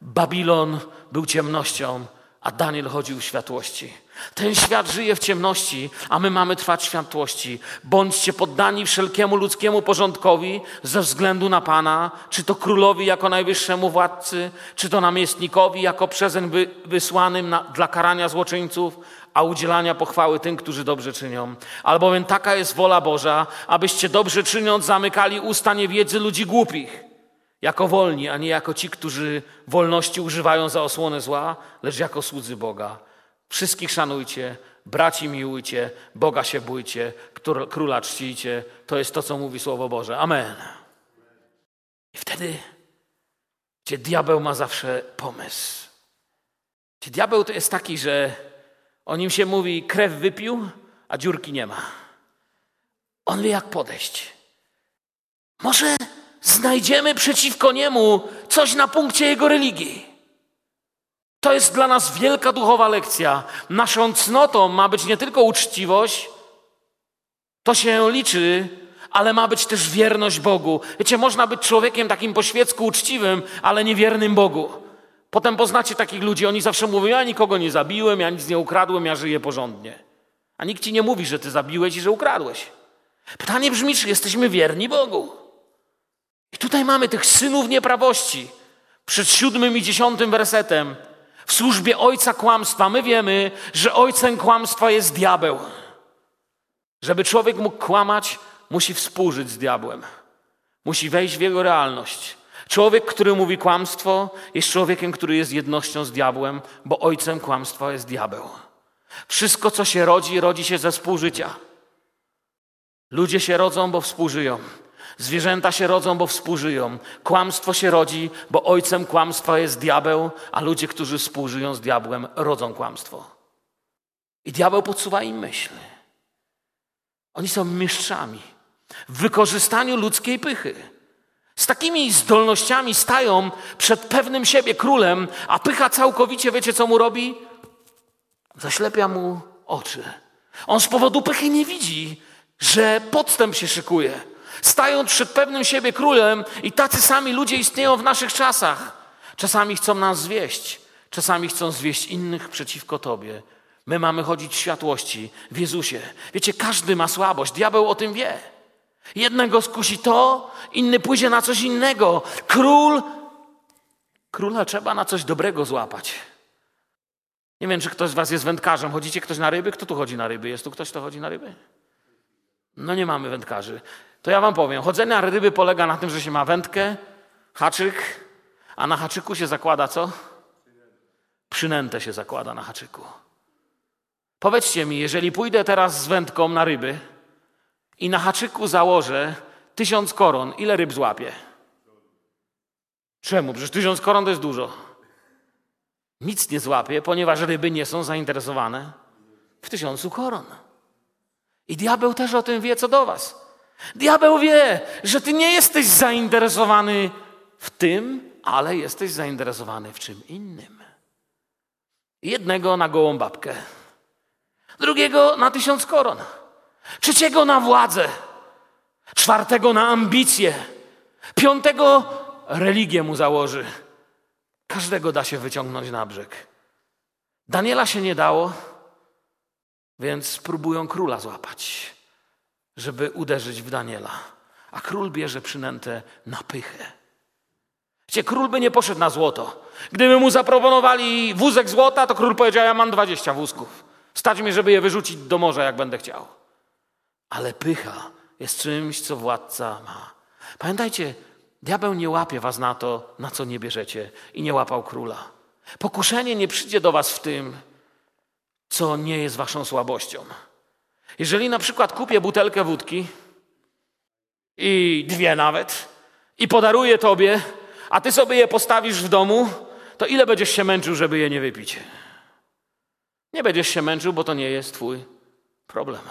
Babilon był ciemnością, a Daniel chodził w światłości. Ten świat żyje w ciemności, a my mamy trwać w światłości. Bądźcie poddani wszelkiemu ludzkiemu porządkowi ze względu na Pana, czy to królowi jako najwyższemu władcy, czy to namiestnikowi jako przezeń wy, wysłanym na, dla karania złoczyńców, a udzielania pochwały tym, którzy dobrze czynią. Albowiem taka jest wola Boża, abyście dobrze czyniąc zamykali usta niewiedzy ludzi głupich jako wolni, a nie jako ci, którzy wolności używają za osłonę zła, lecz jako słudzy Boga. Wszystkich szanujcie, braci miłujcie, Boga się bójcie, króla czcijcie. To jest to, co mówi Słowo Boże. Amen. I wtedy, gdzie diabeł ma zawsze pomysł. Gdzie diabeł to jest taki, że o nim się mówi, krew wypił, a dziurki nie ma. On wie, jak podejść. Może znajdziemy przeciwko niemu coś na punkcie jego religii. To jest dla nas wielka duchowa lekcja. Naszą cnotą ma być nie tylko uczciwość, to się liczy, ale ma być też wierność Bogu. Wiecie, można być człowiekiem takim po świecku uczciwym, ale niewiernym Bogu. Potem poznacie takich ludzi, oni zawsze mówią: Ja nikogo nie zabiłem, ja nic nie ukradłem, ja żyję porządnie. A nikt ci nie mówi, że ty zabiłeś i że ukradłeś. Pytanie brzmi, czy jesteśmy wierni Bogu? I tutaj mamy tych synów nieprawości. Przed siódmym i dziesiątym wersetem. W służbie ojca kłamstwa. My wiemy, że ojcem kłamstwa jest diabeł. Żeby człowiek mógł kłamać, musi współżyć z diabłem. Musi wejść w jego realność. Człowiek, który mówi kłamstwo, jest człowiekiem, który jest jednością z diabłem, bo ojcem kłamstwa jest diabeł. Wszystko, co się rodzi, rodzi się ze współżycia. Ludzie się rodzą, bo współżyją. Zwierzęta się rodzą, bo współżyją. Kłamstwo się rodzi, bo ojcem kłamstwa jest diabeł, a ludzie, którzy współżyją z diabłem, rodzą kłamstwo. I diabeł podsuwa im myśl. Oni są mistrzami w wykorzystaniu ludzkiej pychy. Z takimi zdolnościami stają przed pewnym siebie królem, a pycha całkowicie, wiecie co mu robi? Zaślepia mu oczy. On z powodu pychy nie widzi, że podstęp się szykuje. Stają przed pewnym siebie królem i tacy sami ludzie istnieją w naszych czasach. Czasami chcą nas zwieść, czasami chcą zwieść innych przeciwko Tobie. My mamy chodzić w światłości, w Jezusie. Wiecie, każdy ma słabość, diabeł o tym wie. Jednego skusi to, inny pójdzie na coś innego. Król, króla trzeba na coś dobrego złapać. Nie wiem, czy ktoś z Was jest wędkarzem. Chodzicie ktoś na ryby? Kto tu chodzi na ryby? Jest tu ktoś, kto chodzi na ryby? No nie mamy wędkarzy. To ja Wam powiem. Chodzenie na ryby polega na tym, że się ma wędkę, haczyk, a na haczyku się zakłada co? Przynętę się zakłada na haczyku. Powiedzcie mi, jeżeli pójdę teraz z wędką na ryby i na haczyku założę tysiąc koron, ile ryb złapię? Czemu? Przecież tysiąc koron to jest dużo. Nic nie złapię, ponieważ ryby nie są zainteresowane w tysiącu koron. I diabeł też o tym wie, co do was. Diabeł wie, że ty nie jesteś zainteresowany w tym, ale jesteś zainteresowany w czym innym. Jednego na gołą babkę, drugiego na tysiąc koron, trzeciego na władzę, czwartego na ambicje, piątego religię mu założy. Każdego da się wyciągnąć na brzeg. Daniela się nie dało, więc spróbują króla złapać, żeby uderzyć w Daniela. A król bierze przynętę na pychę. Wiecie, król by nie poszedł na złoto. Gdyby mu zaproponowali wózek złota, to król powiedział: Ja mam dwadzieścia wózków. Stać mi, żeby je wyrzucić do morza, jak będę chciał. Ale pycha jest czymś, co władca ma. Pamiętajcie, diabeł nie łapie was na to, na co nie bierzecie, i nie łapał króla. Pokuszenie nie przyjdzie do was w tym, co nie jest waszą słabością. Jeżeli na przykład kupię butelkę wódki i dwie nawet i podaruję tobie, a ty sobie je postawisz w domu, to ile będziesz się męczył, żeby je nie wypić? Nie będziesz się męczył, bo to nie jest twój problem.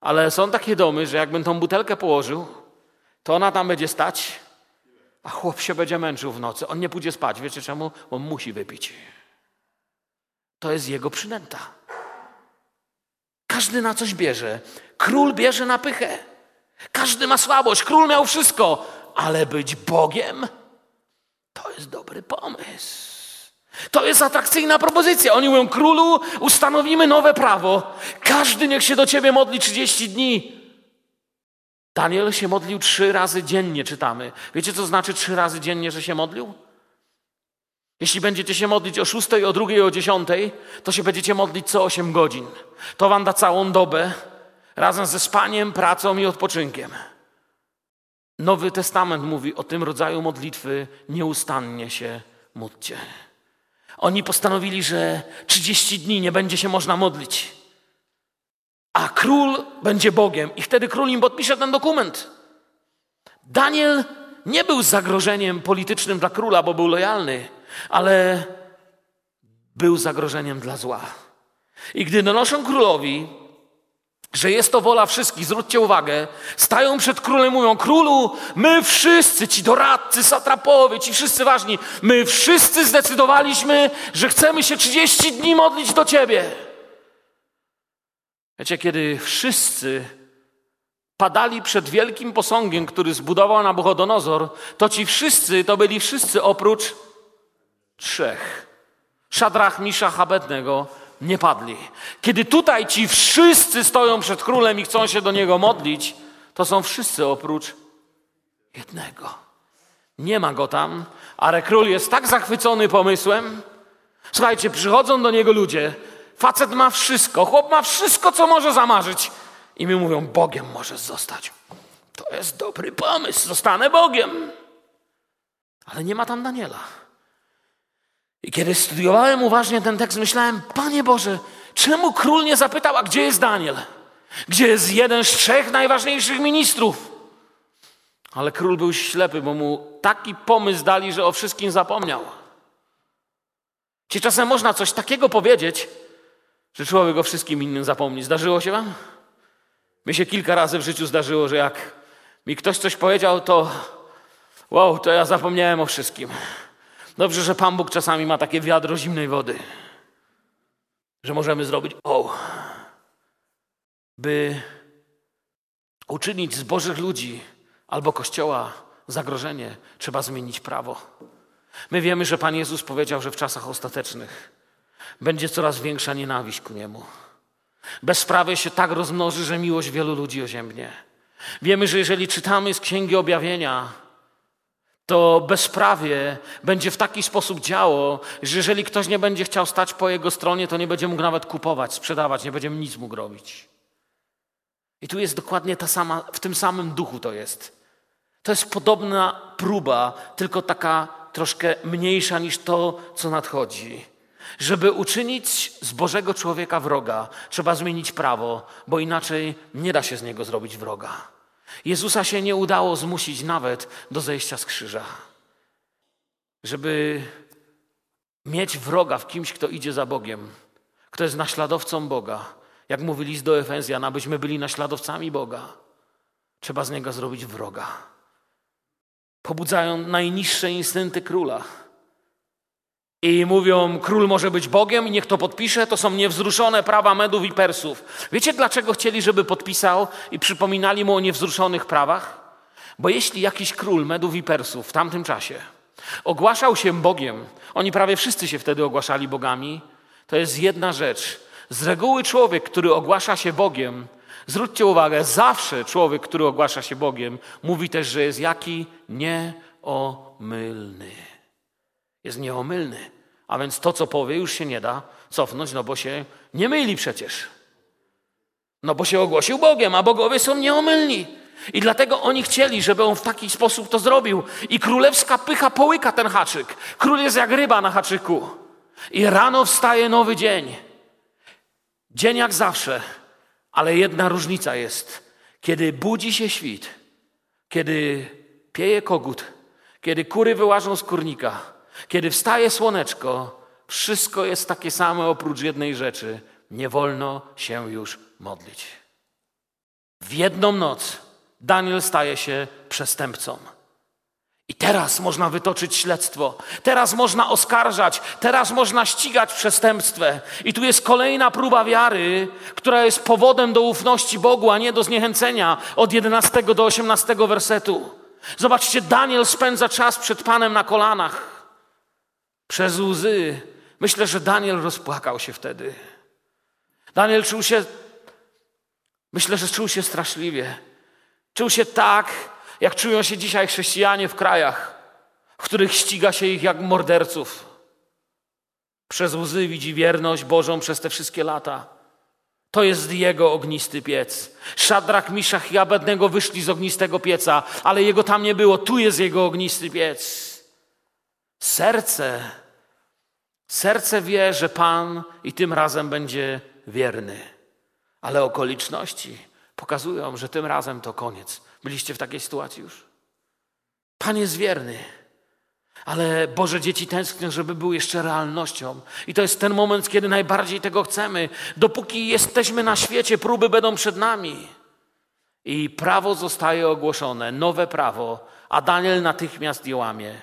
Ale są takie domy, że jakbym tą butelkę położył, to ona tam będzie stać, a chłop się będzie męczył w nocy. On nie pójdzie spać. Wiecie czemu? Bo musi wypić. To jest jego przynęta. Każdy na coś bierze. Król bierze na pychę. Każdy ma słabość. Król miał wszystko, ale być Bogiem to jest dobry pomysł. To jest atrakcyjna propozycja. Oni mówią: Królu, ustanowimy nowe prawo. Każdy niech się do ciebie modli 30 dni. Daniel się modlił trzy razy dziennie, czytamy. Wiecie, co znaczy trzy razy dziennie, że się modlił? Jeśli będziecie się modlić o szóstej, o drugiej, o dziesiątej, to się będziecie modlić co osiem godzin. To wam da całą dobę, razem ze spaniem, pracą i odpoczynkiem. Nowy Testament mówi o tym rodzaju modlitwy, nieustannie się módlcie. Oni postanowili, że 30 dni nie będzie się można modlić, a król będzie Bogiem. I wtedy król im podpisze ten dokument. Daniel nie był zagrożeniem politycznym dla króla, bo był lojalny ale był zagrożeniem dla zła. I gdy donoszą królowi, że jest to wola wszystkich, zwróćcie uwagę, stają przed królem i mówią: Królu, my wszyscy, ci doradcy, satrapowie, ci wszyscy ważni, my wszyscy zdecydowaliśmy, że chcemy się 30 dni modlić do ciebie. Wiecie, kiedy wszyscy padali przed wielkim posągiem, który zbudował Nabuchodonozor, to ci wszyscy to byli wszyscy oprócz trzech. Szadrach, Misza, Abednego nie padli. Kiedy tutaj ci wszyscy stoją przed królem i chcą się do niego modlić, to są wszyscy oprócz jednego. Nie ma go tam, ale król jest tak zachwycony pomysłem. Słuchajcie, przychodzą do niego ludzie. Facet ma wszystko, chłop ma wszystko, co może zamarzyć. I mi mówią, Bogiem możesz zostać. To jest dobry pomysł, zostanę Bogiem. ale nie ma tam Daniela. I kiedy studiowałem uważnie ten tekst, myślałem, Panie Boże, czemu król nie zapytał, a gdzie jest Daniel? Gdzie jest jeden z trzech najważniejszych ministrów? Ale król był ślepy, bo mu taki pomysł dali, że o wszystkim zapomniał. Czy czasem można coś takiego powiedzieć, że człowiek o wszystkim innym zapomni? Zdarzyło się wam? Mi się kilka razy w życiu zdarzyło, że jak mi ktoś coś powiedział, to wow, to ja zapomniałem o wszystkim. Dobrze, że Pan Bóg czasami ma takie wiadro zimnej wody, że możemy zrobić o, by uczynić z Bożych ludzi albo Kościoła zagrożenie, trzeba zmienić prawo. My wiemy, że Pan Jezus powiedział, że w czasach ostatecznych będzie coraz większa nienawiść ku Niemu. Bezprawie się tak rozmnoży, że miłość wielu ludzi oziębnie. Wiemy, że jeżeli czytamy z Księgi Objawienia, to bezprawie będzie w taki sposób działo, że jeżeli ktoś nie będzie chciał stać po jego stronie, to nie będzie mógł nawet kupować, sprzedawać, nie będzie nic mógł robić. I tu jest dokładnie ta sama, w tym samym duchu to jest. To jest podobna próba, tylko taka troszkę mniejsza niż to, co nadchodzi. Żeby uczynić z Bożego człowieka wroga, trzeba zmienić prawo, bo inaczej nie da się z niego zrobić wroga. Jezusa się nie udało zmusić nawet do zejścia z krzyża. Żeby mieć wroga w kimś, kto idzie za Bogiem, kto jest naśladowcą Boga, jak mówi list do Efezjan, abyśmy byli naśladowcami Boga, trzeba z niego zrobić wroga. Pobudzają najniższe instynkty króla. I mówią, król może być Bogiem i niech to podpisze, to są niewzruszone prawa Medów i Persów. Wiecie dlaczego chcieli, żeby podpisał i przypominali mu o niewzruszonych prawach? Bo jeśli jakiś król Medów i Persów w tamtym czasie ogłaszał się Bogiem, oni prawie wszyscy się wtedy ogłaszali bogami, to jest jedna rzecz. Z reguły człowiek, który ogłasza się Bogiem, zwróćcie uwagę, zawsze człowiek, który ogłasza się Bogiem, mówi też, że jest jaki nieomylny jest nieomylny. A więc to, co powie, już się nie da cofnąć, no bo się nie myli przecież. No bo się ogłosił Bogiem, a bogowie są nieomylni. I dlatego oni chcieli, żeby on w taki sposób to zrobił. I królewska pycha połyka ten haczyk. Król jest jak ryba na haczyku. I rano wstaje nowy dzień. Dzień jak zawsze, ale jedna różnica jest. Kiedy budzi się świt, kiedy pieje kogut, kiedy kury wyłażą z kurnika, kiedy wstaje słoneczko, wszystko jest takie same oprócz jednej rzeczy. Nie wolno się już modlić. W jedną noc Daniel staje się przestępcą. I teraz można wytoczyć śledztwo, teraz można oskarżać, teraz można ścigać przestępstwem. I tu jest kolejna próba wiary, która jest powodem do ufności Bogu, a nie do zniechęcenia od 11 do 18 wersetu. Zobaczcie, Daniel spędza czas przed Panem na kolanach przez łzy. Myślę, że Daniel rozpłakał się wtedy. Daniel czuł się, myślę, że czuł się straszliwie. Czuł się tak, jak czują się dzisiaj chrześcijanie w krajach, w których ściga się ich jak morderców. Przez łzy widzi wierność Bożą przez te wszystkie lata. To jest jego ognisty piec. Szadrak, Miszach i Abednego wyszli z ognistego pieca, ale jego tam nie było. Tu jest jego ognisty piec. Serce Serce wie, że Pan i tym razem będzie wierny, ale okoliczności pokazują, że tym razem to koniec. Byliście w takiej sytuacji już? Pan jest wierny, ale Boże dzieci tęsknią, żeby był jeszcze realnością. I to jest ten moment, kiedy najbardziej tego chcemy. Dopóki jesteśmy na świecie, próby będą przed nami. I prawo zostaje ogłoszone, nowe prawo, a Daniel natychmiast je łamie.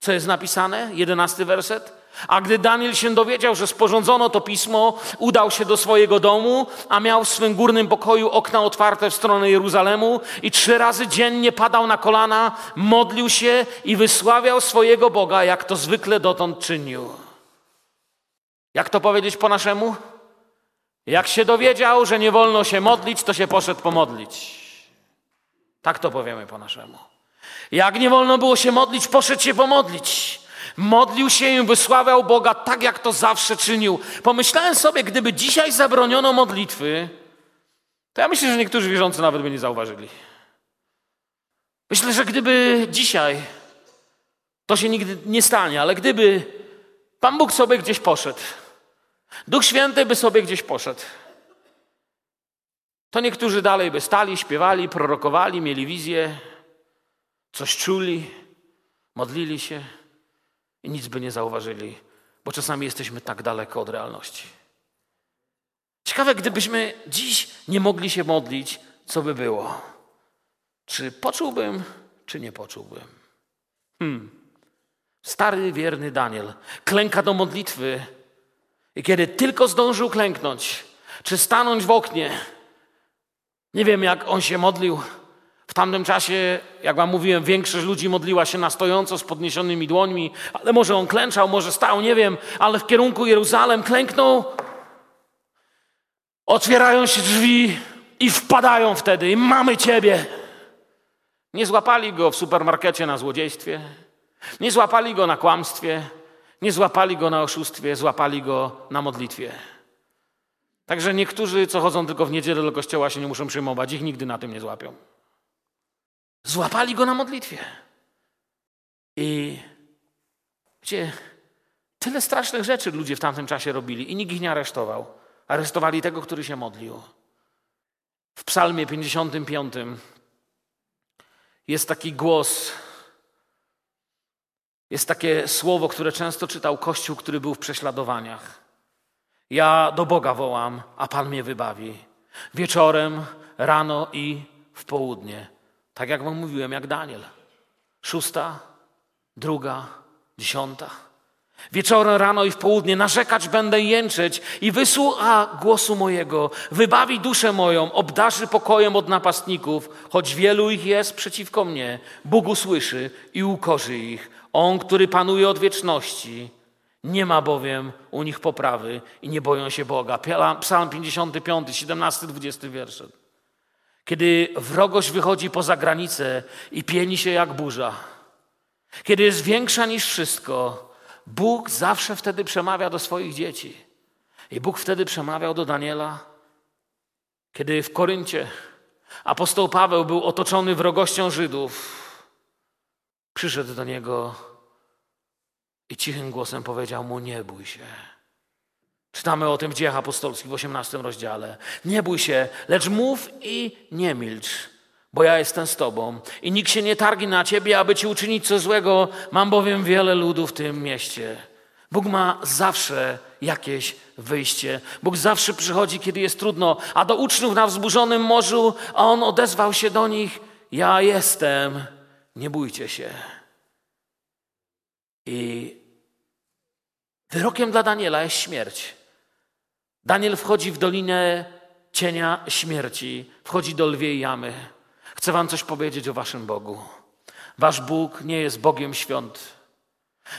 Co jest napisane? Jedenasty werset. A gdy Daniel się dowiedział, że sporządzono to pismo, udał się do swojego domu, a miał w swym górnym pokoju okna otwarte w stronę Jeruzalemu i trzy razy dziennie padał na kolana, modlił się i wysławiał swojego Boga, jak to zwykle dotąd czynił. Jak to powiedzieć po naszemu? Jak się dowiedział, że nie wolno się modlić, to się poszedł pomodlić. Tak to powiemy po naszemu. Jak nie wolno było się modlić, poszedł się pomodlić. Modlił się i wysławiał Boga tak, jak to zawsze czynił. Pomyślałem sobie, gdyby dzisiaj zabroniono modlitwy, to ja myślę, że niektórzy wierzący nawet by nie zauważyli. Myślę, że gdyby dzisiaj To się nigdy nie stanie, ale gdyby Pan Bóg sobie gdzieś poszedł, Duch Święty by sobie gdzieś poszedł, to niektórzy dalej by stali, śpiewali, prorokowali, mieli wizję, coś czuli, modlili się i nic by nie zauważyli, bo czasami jesteśmy tak daleko od realności. Ciekawe, gdybyśmy dziś nie mogli się modlić, co by było? Czy poczułbym, czy nie poczułbym? Hmm. Stary, wierny Daniel klęka do modlitwy i kiedy tylko zdążył klęknąć, czy stanąć w oknie, nie wiem jak on się modlił. W tamtym czasie, jak wam mówiłem, większość ludzi modliła się na stojąco z podniesionymi dłońmi, ale może on klęczał, może stał, nie wiem, ale w kierunku Jeruzalem klęknął. Otwierają się drzwi i wpadają wtedy i mamy Ciebie. Nie złapali go w supermarkecie na złodziejstwie, nie złapali go na kłamstwie, nie złapali go na oszustwie, złapali go na modlitwie. Także niektórzy, co chodzą tylko w niedzielę do kościoła, się nie muszą przyjmować, ich nigdy na tym nie złapią. Złapali go na modlitwie. I gdzie tyle strasznych rzeczy ludzie w tamtym czasie robili i nikt ich nie aresztował. Aresztowali tego, który się modlił. W Psalmie 55 jest taki głos, jest takie słowo, które często czytał Kościół, który był w prześladowaniach. Ja do Boga wołam, a Pan mnie wybawi. Wieczorem, rano i w południe. Tak jak wam mówiłem, jak Daniel. Szósta, druga, dziesiąta. Wieczorem, rano i w południe narzekać będę jęczeć i wysłucha głosu mojego, wybawi duszę moją, obdarzy pokojem od napastników, choć wielu ich jest przeciwko mnie. Bóg usłyszy i ukorzy ich. On, który panuje od wieczności. Nie ma bowiem u nich poprawy i nie boją się Boga. Psalm 55, 17-20 wiersze. Kiedy wrogość wychodzi poza granicę i pieni się jak burza, kiedy jest większa niż wszystko, Bóg zawsze wtedy przemawia do swoich dzieci. I Bóg wtedy przemawiał do Daniela, kiedy w Koryncie apostoł Paweł był otoczony wrogością Żydów. Przyszedł do niego i cichym głosem powiedział mu: Nie bój się. Czytamy o tym w dziejach apostolskich w 18 rozdziale. Nie bój się, lecz mów i nie milcz, bo ja jestem z tobą i nikt się nie targi na ciebie, aby ci uczynić coś złego. Mam bowiem wiele ludu w tym mieście. Bóg ma zawsze jakieś wyjście. Bóg zawsze przychodzi, kiedy jest trudno, a do uczniów na wzburzonym morzu, a on odezwał się do nich: Ja jestem, nie bójcie się. I wyrokiem dla Daniela jest śmierć. Daniel wchodzi w dolinę cienia śmierci, wchodzi do lwiej jamy. Chcę Wam coś powiedzieć o Waszym Bogu. Wasz Bóg nie jest Bogiem świąt.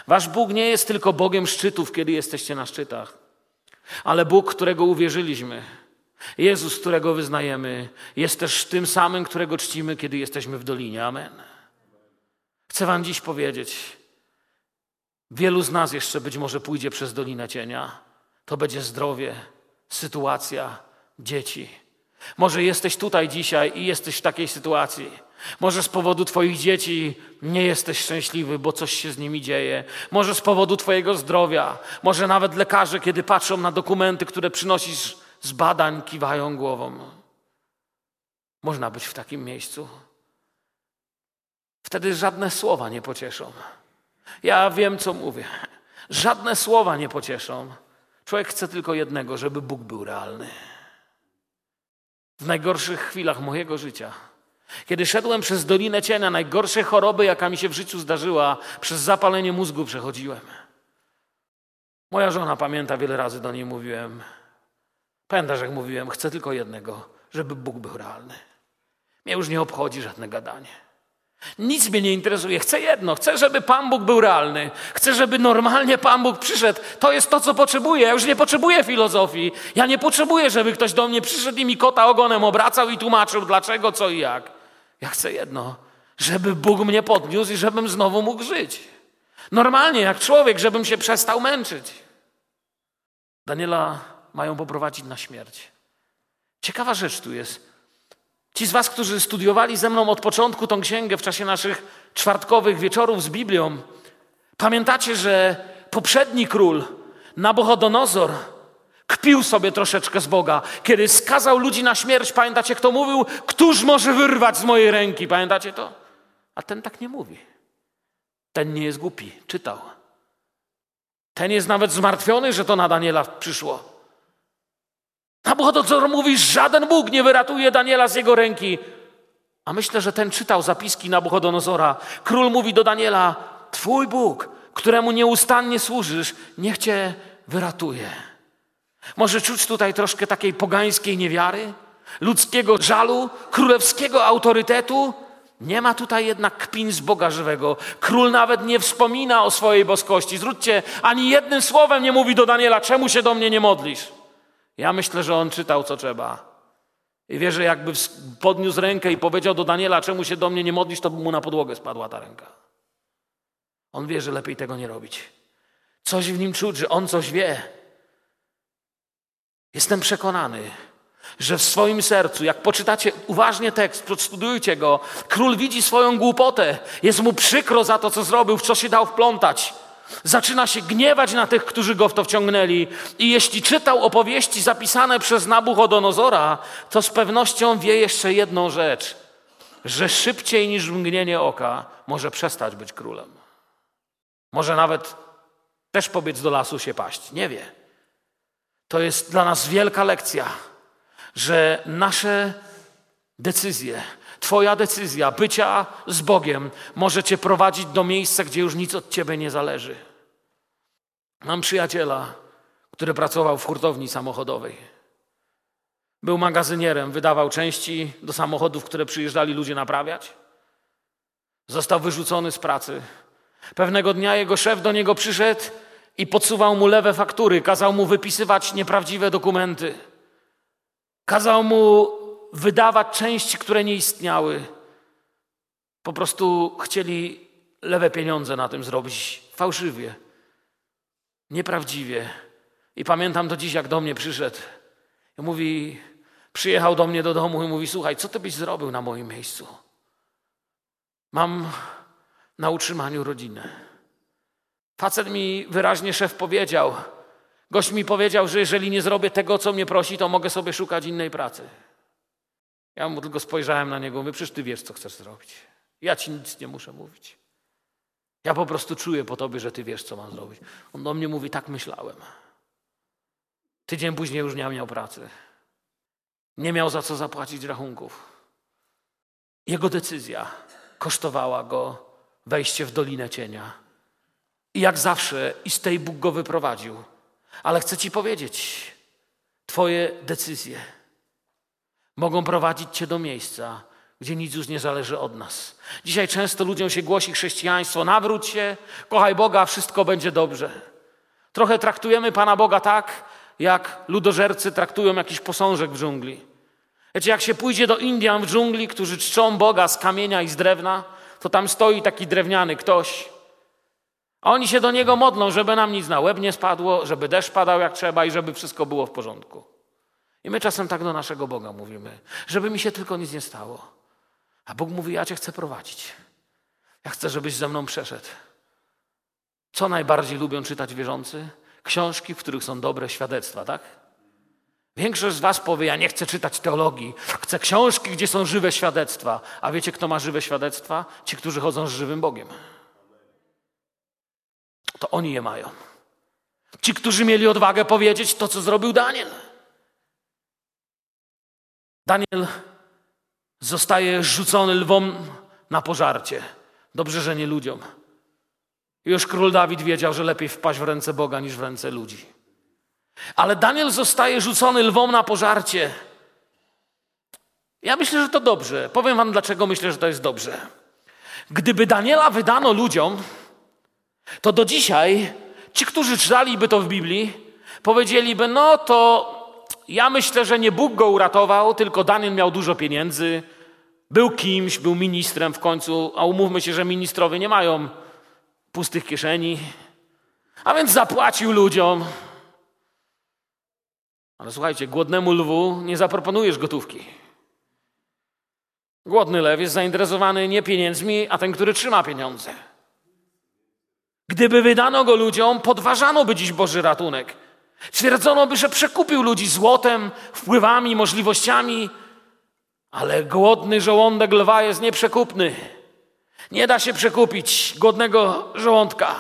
Wasz Bóg nie jest tylko Bogiem szczytów, kiedy jesteście na szczytach, ale Bóg, którego uwierzyliśmy, Jezus, którego wyznajemy, jest też tym samym, którego czcimy, kiedy jesteśmy w dolinie. Amen. Chcę Wam dziś powiedzieć, wielu z nas jeszcze być może pójdzie przez dolinę cienia. To będzie zdrowie, sytuacja, dzieci. Może jesteś tutaj dzisiaj i jesteś w takiej sytuacji. Może z powodu Twoich dzieci nie jesteś szczęśliwy, bo coś się z nimi dzieje. Może z powodu Twojego zdrowia. Może nawet lekarze, kiedy patrzą na dokumenty, które przynosisz z badań, kiwają głową. Można być w takim miejscu. Wtedy żadne słowa nie pocieszą. Ja wiem, co mówię. Żadne słowa nie pocieszą. Człowiek chce tylko jednego, żeby Bóg był realny. W najgorszych chwilach mojego życia, kiedy szedłem przez Dolinę Cienia, najgorsze choroby, jaka mi się w życiu zdarzyła, przez zapalenie mózgu przechodziłem. Moja żona pamięta, wiele razy do niej mówiłem. Pamiętasz, jak mówiłem, chcę tylko jednego, żeby Bóg był realny. Mnie już nie obchodzi żadne gadanie. Nic mnie nie interesuje. Chcę jedno. Chcę, żeby Pan Bóg był realny. Chcę, żeby normalnie Pan Bóg przyszedł. To jest to, co potrzebuję. Ja już nie potrzebuję filozofii. Ja nie potrzebuję, żeby ktoś do mnie przyszedł i mi kota ogonem obracał i tłumaczył dlaczego, co i jak. Ja chcę jedno. Żeby Bóg mnie podniósł i żebym znowu mógł żyć. Normalnie, jak człowiek, żebym się przestał męczyć. Daniela mają poprowadzić na śmierć. Ciekawa rzecz tu jest. Ci z Was, którzy studiowali ze mną od początku tą księgę w czasie naszych czwartkowych wieczorów z Biblią, Pamiętacie, że poprzedni król, Nabuchodonozor, kpił sobie troszeczkę z Boga, kiedy skazał ludzi na śmierć. Pamiętacie, kto mówił? Któż może wyrwać z mojej ręki? Pamiętacie to? A ten tak nie mówi. Ten nie jest głupi, czytał. Ten jest nawet zmartwiony, że to na Daniela przyszło. Nabuchodonozor mówi, żaden Bóg nie wyratuje Daniela z jego ręki. A myślę, że ten czytał zapiski Nabuchodonozora. Król mówi do Daniela, twój Bóg, któremu nieustannie służysz, niech cię wyratuje. Może czuć tutaj troszkę takiej pogańskiej niewiary, ludzkiego żalu, królewskiego autorytetu. Nie ma tutaj jednak kpin z Boga żywego. Król nawet nie wspomina o swojej boskości. Zwróćcie, ani jednym słowem nie mówi do Daniela, czemu się do mnie nie modlisz. Ja myślę, że on czytał co trzeba. I wie, że jakby podniósł rękę i powiedział do Daniela, czemu się do mnie nie modlisz, to by mu na podłogę spadła ta ręka. On wie, że lepiej tego nie robić. Coś w nim czuć, że on coś wie. Jestem przekonany, że w swoim sercu, jak poczytacie uważnie tekst, przestudiujcie go, król widzi swoją głupotę, jest mu przykro za to, co zrobił, w co się dał wplątać. Zaczyna się gniewać na tych, którzy go w to wciągnęli. I jeśli czytał opowieści zapisane przez Nabuchodonozora, to z pewnością wie jeszcze jedną rzecz, że szybciej niż mgnienie oka może przestać być królem. Może nawet też pobiec do lasu się paść. Nie wie. To jest dla nas wielka lekcja, że nasze decyzje, Twoja decyzja bycia z Bogiem może Cię prowadzić do miejsca, gdzie już nic od Ciebie nie zależy. Mam przyjaciela, który pracował w hurtowni samochodowej. Był magazynierem, wydawał części do samochodów, które przyjeżdżali ludzie naprawiać. Został wyrzucony z pracy. Pewnego dnia jego szef do niego przyszedł i podsuwał mu lewe faktury, kazał mu wypisywać nieprawdziwe dokumenty. Kazał mu wydawać części, które nie istniały. Po prostu chcieli lewe pieniądze na tym zrobić, fałszywie, nieprawdziwie. I pamiętam do dziś, jak do mnie przyszedł. I mówi, przyjechał do mnie do domu i mówi, słuchaj, co ty byś zrobił na moim miejscu? Mam na utrzymaniu rodzinę. Facet mi wyraźnie szef powiedział, gość mi powiedział, że jeżeli nie zrobię tego, co mnie prosi, to mogę sobie szukać innej pracy. Ja mu tylko spojrzałem na niego, mówię, przecież ty wiesz, co chcesz zrobić. Ja ci nic nie muszę mówić. Ja po prostu czuję po tobie, że ty wiesz, co mam zrobić. On do mnie mówi, tak myślałem. Tydzień później już nie miał pracy. Nie miał za co zapłacić rachunków. Jego decyzja kosztowała go wejście w Dolinę Cienia. I jak zawsze, i z tej Bóg go wyprowadził. Ale chcę Ci powiedzieć, Twoje decyzje mogą prowadzić Cię do miejsca, gdzie nic już nie zależy od nas. Dzisiaj często ludziom się głosi chrześcijaństwo: nawróć się, kochaj Boga, wszystko będzie dobrze. Trochę traktujemy Pana Boga tak, jak ludożercy traktują jakiś posążek w dżungli. Wiecie, jak się pójdzie do Indian w dżungli, którzy czczą Boga z kamienia i z drewna, to tam stoi taki drewniany ktoś. A oni się do niego modlą, żeby nam nic na łeb nie spadło, żeby deszcz padał jak trzeba i żeby wszystko było w porządku. I my czasem tak do naszego Boga mówimy, żeby mi się tylko nic nie stało. A Bóg mówi: Ja Cię chcę prowadzić. Ja chcę, żebyś ze mną przeszedł. Co najbardziej lubią czytać wierzący? Książki, w których są dobre świadectwa, tak? Większość z Was powie: Ja nie chcę czytać teologii, chcę książki, gdzie są żywe świadectwa. A wiecie, kto ma żywe świadectwa? Ci, którzy chodzą z żywym Bogiem. To oni je mają. Ci, którzy mieli odwagę powiedzieć to, co zrobił Daniel. Daniel zostaje rzucony lwom na pożarcie. Dobrze, że nie ludziom. Już król Dawid wiedział, że lepiej wpaść w ręce Boga niż w ręce ludzi. Ale Daniel zostaje rzucony lwom na pożarcie. Ja myślę, że to dobrze. Powiem wam, dlaczego myślę, że to jest dobrze. Gdyby Daniela wydano ludziom, to do dzisiaj ci, którzy czytaliby to w Biblii, powiedzieliby: No to ja myślę, że nie Bóg go uratował, tylko Daniel miał dużo pieniędzy, był kimś, był ministrem w końcu, a umówmy się, że ministrowie nie mają pustych kieszeni, a więc zapłacił ludziom. Ale słuchajcie, głodnemu lwu nie zaproponujesz gotówki. Głodny lew jest zainteresowany nie pieniędzmi, a ten, który trzyma pieniądze. Gdyby wydano go ludziom, podważano by dziś Boży ratunek. Twierdzono by, że przekupił ludzi złotem, wpływami, możliwościami, ale głodny żołądek lwa jest nieprzekupny. Nie da się przekupić głodnego żołądka.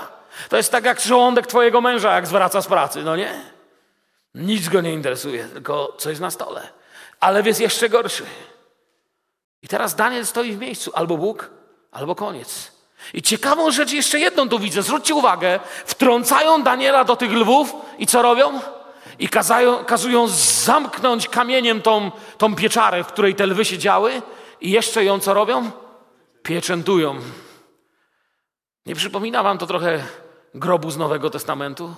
To jest tak jak żołądek twojego męża, jak zwraca z pracy, no nie? Nic go nie interesuje, tylko co jest na stole. Ale jest jeszcze gorszy. I teraz Daniel stoi w miejscu. Albo Bóg, albo koniec. I ciekawą rzecz jeszcze jedną tu widzę. Zwróćcie uwagę. Wtrącają Daniela do tych lwów i co robią? I kazają, kazują zamknąć kamieniem tą, tą pieczarę, w której te lwy siedziały. I jeszcze ją co robią? Pieczętują. Nie przypomina wam to trochę grobu z Nowego Testamentu?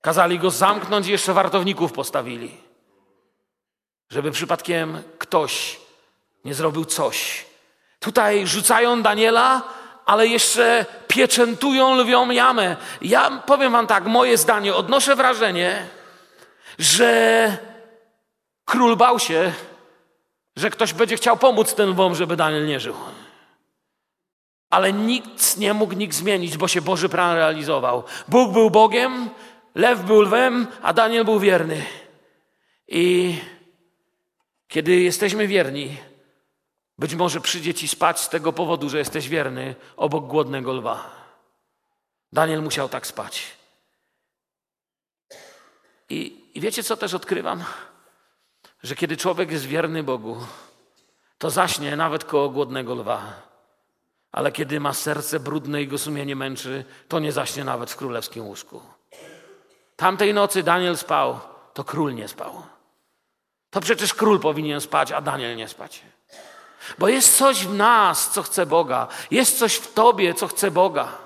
Kazali go zamknąć i jeszcze wartowników postawili. Żeby przypadkiem ktoś nie zrobił coś. Tutaj rzucają Daniela, ale jeszcze pieczętują lwią jamę. Ja powiem wam tak, moje zdanie, odnoszę wrażenie, że król bał się, że ktoś będzie chciał pomóc tym lwom, żeby Daniel nie żył. Ale nikt nie mógł nikt zmienić, bo się Boży plan realizował. Bóg był Bogiem, lew był lwem, a Daniel był wierny. I kiedy jesteśmy wierni, być może przyjdzie ci spać z tego powodu, że jesteś wierny obok głodnego lwa. Daniel musiał tak spać. I, I wiecie, co też odkrywam? Że kiedy człowiek jest wierny Bogu, to zaśnie nawet koło głodnego lwa. Ale kiedy ma serce brudne i go sumienie męczy, to nie zaśnie nawet w królewskim łóżku. Tamtej nocy Daniel spał, to król nie spał. To przecież król powinien spać, a Daniel nie spać. Bo jest coś w nas, co chce Boga. Jest coś w tobie, co chce Boga.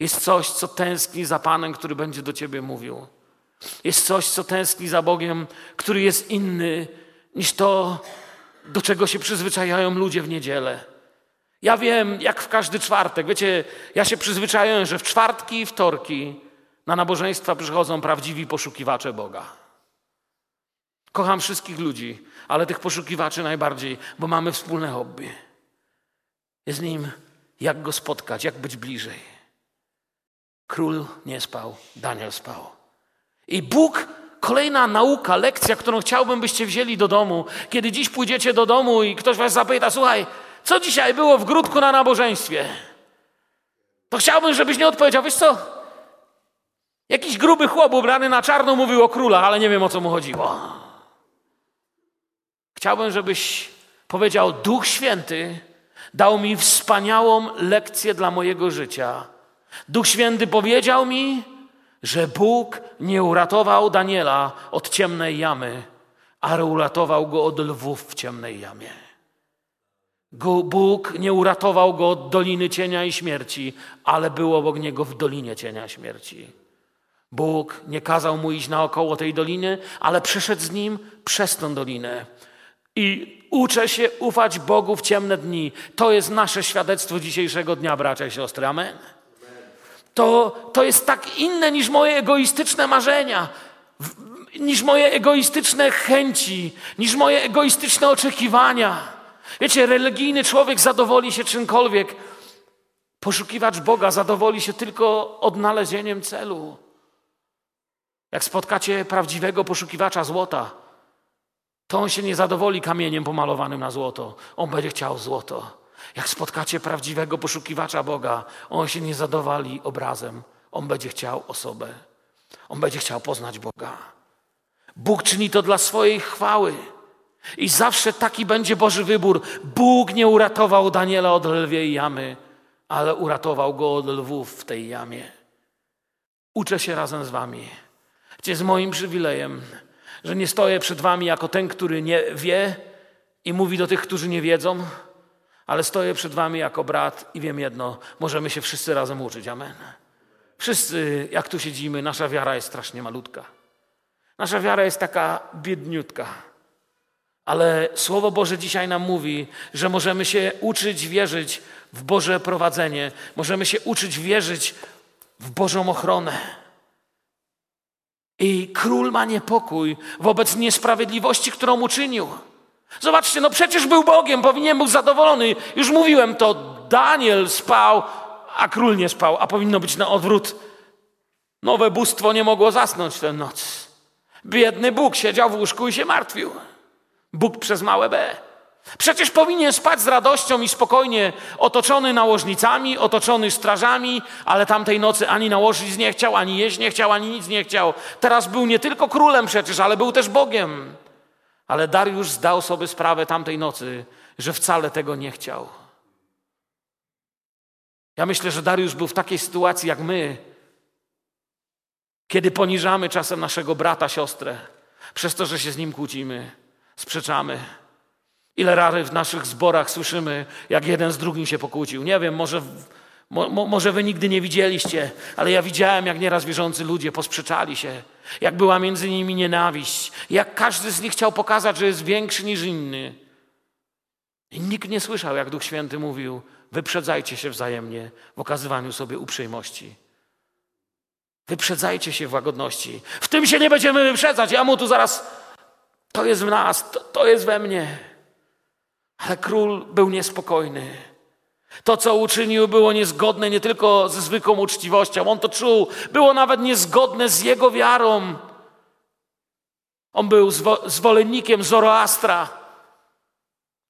Jest coś, co tęskni za Panem, który będzie do ciebie mówił. Jest coś, co tęskni za Bogiem, który jest inny niż to, do czego się przyzwyczajają ludzie w niedzielę. Ja wiem, jak w każdy czwartek. Wiecie, ja się przyzwyczaiłem, że w czwartki i wtorki na nabożeństwa przychodzą prawdziwi poszukiwacze Boga. Kocham wszystkich ludzi, ale tych poszukiwaczy najbardziej, bo mamy wspólne hobby. Jest nim, jak go spotkać, jak być bliżej. Król nie spał, Daniel spał. I Bóg, kolejna nauka, lekcja, którą chciałbym, byście wzięli do domu. Kiedy dziś pójdziecie do domu i ktoś was zapyta, słuchaj, co dzisiaj było w grudku na nabożeństwie? To chciałbym, żebyś nie odpowiedział, wiesz co? Jakiś gruby chłop ubrany na czarno mówił o królach, ale nie wiem o co mu chodziło. Chciałbym, żebyś powiedział: Duch Święty dał mi wspaniałą lekcję dla mojego życia. Duch Święty powiedział mi, że Bóg nie uratował Daniela od ciemnej jamy, ale uratował go od lwów w ciemnej jamie. Bóg nie uratował go od doliny cienia i śmierci, ale był obok niego w dolinie cienia śmierci. Bóg nie kazał mu iść naokoło tej doliny, ale przeszedł z nim przez tę dolinę. I uczę się ufać Bogu w ciemne dni. To jest nasze świadectwo dzisiejszego dnia, bracia i siostry. Amen. To, to jest tak inne niż moje egoistyczne marzenia, niż moje egoistyczne chęci, niż moje egoistyczne oczekiwania. Wiecie, religijny człowiek zadowoli się czymkolwiek. Poszukiwacz Boga zadowoli się tylko odnalezieniem celu. Jak spotkacie prawdziwego poszukiwacza złota, to on się nie zadowoli kamieniem pomalowanym na złoto. On będzie chciał złoto. Jak spotkacie prawdziwego poszukiwacza Boga, on się nie zadowoli obrazem. On będzie chciał osobę. On będzie chciał poznać Boga. Bóg czyni to dla swojej chwały. I zawsze taki będzie Boży wybór. Bóg nie uratował Daniela od lwiej jamy, ale uratował go od lwów w tej jamie. Uczę się razem z wami. Gdzie z moim przywilejem że nie stoję przed wami jako ten, który nie wie i mówi do tych, którzy nie wiedzą, ale stoję przed wami jako brat i wiem jedno, możemy się wszyscy razem uczyć. Amen. Wszyscy, jak tu siedzimy, nasza wiara jest strasznie malutka. Nasza wiara jest taka biedniutka. Ale Słowo Boże dzisiaj nam mówi, że możemy się uczyć wierzyć w Boże prowadzenie, możemy się uczyć wierzyć w Bożą ochronę. I król ma niepokój wobec niesprawiedliwości, którą uczynił. Zobaczcie, no przecież był Bogiem, powinien był zadowolony. Już mówiłem to, Daniel spał, a król nie spał, a powinno być na odwrót. Nowe bóstwo nie mogło zasnąć tę noc. Biedny Bóg siedział w łóżku i się martwił. Bóg przez małe B. Przecież powinien spać z radością i spokojnie, otoczony nałożnicami, otoczony strażami, ale tamtej nocy ani nałożyć nie chciał, ani jeść nie chciał, ani nic nie chciał. Teraz był nie tylko królem przecież, ale był też Bogiem. Ale Dariusz zdał sobie sprawę tamtej nocy, że wcale tego nie chciał. Ja myślę, że Dariusz był w takiej sytuacji jak my, kiedy poniżamy czasem naszego brata, siostrę, przez to, że się z nim kłócimy, sprzeczamy. Ile razy w naszych zborach słyszymy, jak jeden z drugim się pokłócił. Nie wiem, może, mo, może wy nigdy nie widzieliście, ale ja widziałem, jak nieraz wierzący ludzie posprzeczali się, jak była między nimi nienawiść, jak każdy z nich chciał pokazać, że jest większy niż inny. I nikt nie słyszał, jak Duch Święty mówił: wyprzedzajcie się wzajemnie w okazywaniu sobie uprzejmości. Wyprzedzajcie się w łagodności. W tym się nie będziemy wyprzedzać. Ja mu tu zaraz. To jest w nas, to, to jest we mnie. Ale król był niespokojny. To, co uczynił, było niezgodne nie tylko ze zwykłą uczciwością, on to czuł, było nawet niezgodne z jego wiarą. On był zwolennikiem Zoroastra,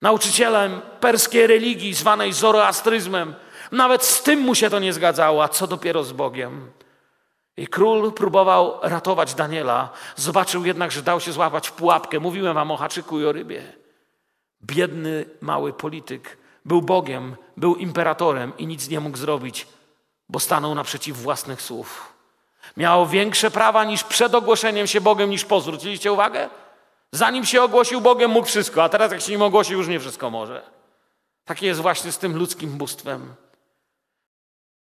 nauczycielem perskiej religii zwanej zoroastryzmem. Nawet z tym mu się to nie zgadzało, a co dopiero z Bogiem. I król próbował ratować Daniela, zobaczył jednak, że dał się złapać w pułapkę. Mówiłem wam o haczyku i o rybie. Biedny, mały polityk był Bogiem, był imperatorem i nic nie mógł zrobić, bo stanął naprzeciw własnych słów. Miał większe prawa niż przed ogłoszeniem się Bogiem, niż po. Zwróciliście uwagę? Zanim się ogłosił Bogiem, mógł wszystko, a teraz jak się nim ogłosił, już nie wszystko może. Takie jest właśnie z tym ludzkim bóstwem.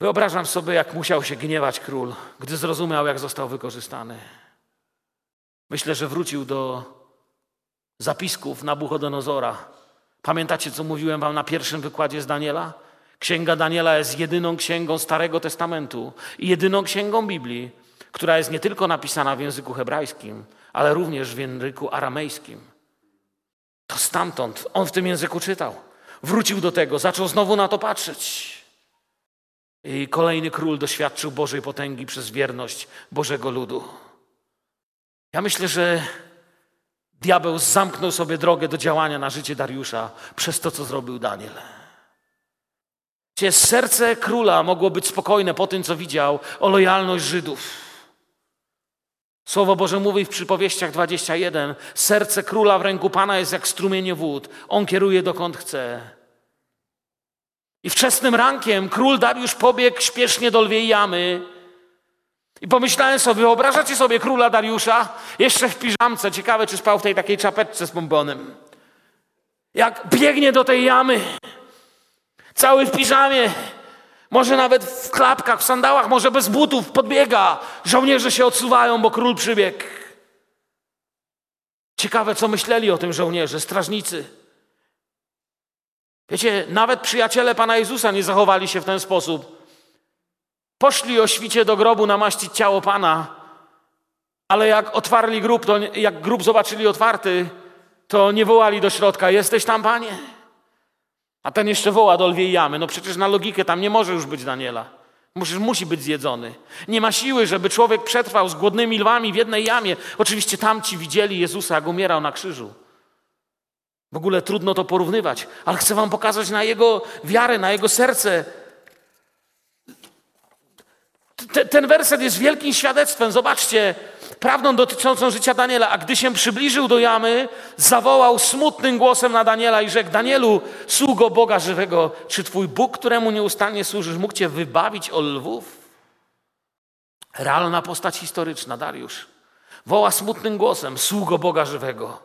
Wyobrażam sobie, jak musiał się gniewać król, gdy zrozumiał, jak został wykorzystany. Myślę, że wrócił do zapisków Nabuchodonozora. Pamiętacie, co mówiłem wam na pierwszym wykładzie z Daniela? Księga Daniela jest jedyną księgą Starego Testamentu i jedyną księgą Biblii, która jest nie tylko napisana w języku hebrajskim, ale również w języku aramejskim. To stamtąd on w tym języku czytał. Wrócił do tego, zaczął znowu na to patrzeć. I kolejny król doświadczył Bożej potęgi przez wierność Bożego ludu. Ja myślę, że diabeł zamknął sobie drogę do działania na życie Dariusza przez to, co zrobił Daniel. Gdzie serce króla mogło być spokojne po tym, co widział o lojalność Żydów. Słowo Boże mówi w przypowieściach 21: Serce króla w ręku Pana jest jak strumienie wód. On kieruje dokąd chce. I wczesnym rankiem król Dariusz pobiegł śpiesznie do lwiej jamy. I pomyślałem sobie, wyobrażacie sobie króla Dariusza? Jeszcze w piżamce. Ciekawe, czy spał w tej takiej czapeczce z bombonem. Jak biegnie do tej jamy, cały w piżamie, może nawet w klapkach, w sandałach, może bez butów, podbiega. Żołnierze się odsuwają, bo król przybiegł. Ciekawe, co myśleli o tym żołnierze, strażnicy. Wiecie, nawet przyjaciele Pana Jezusa nie zachowali się w ten sposób. Poszli o świcie do grobu namaścić ciało Pana, ale jak otwarli grób, to jak grób zobaczyli otwarty, to nie wołali do środka, jesteś tam, Panie? A ten jeszcze woła do lwiej jamy. No przecież na logikę tam nie może już być Daniela. Musisz, musi być zjedzony. Nie ma siły, żeby człowiek przetrwał z głodnymi lwami w jednej jamie. Oczywiście tamci widzieli Jezusa, jak umierał na krzyżu. W ogóle trudno to porównywać, ale chcę Wam pokazać na Jego wiarę, na Jego serce. Ten werset jest wielkim świadectwem. Zobaczcie, prawdą dotyczącą życia Daniela. A gdy się przybliżył do jamy, zawołał smutnym głosem na Daniela i rzekł: Danielu, sługo Boga żywego, czy Twój Bóg, któremu nieustannie służysz, mógł Cię wybawić od lwów? Realna postać historyczna, Dariusz. Woła smutnym głosem: Sługo Boga żywego.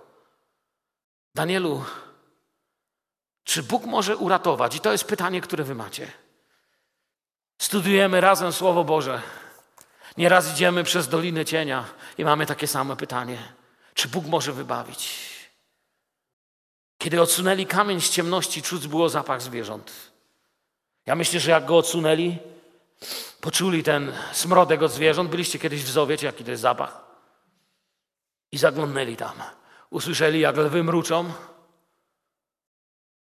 Danielu, czy Bóg może uratować? I to jest pytanie, które wy macie. Studujemy razem Słowo Boże. Nieraz idziemy przez Dolinę Cienia i mamy takie same pytanie. Czy Bóg może wybawić? Kiedy odsunęli kamień z ciemności, czuć było zapach zwierząt. Ja myślę, że jak go odsunęli, poczuli ten smrodek od zwierząt. Byliście kiedyś w zoo, wiecie jaki to jest zapach? I zaglądnęli tam. Usłyszeli, jak lwy mruczą.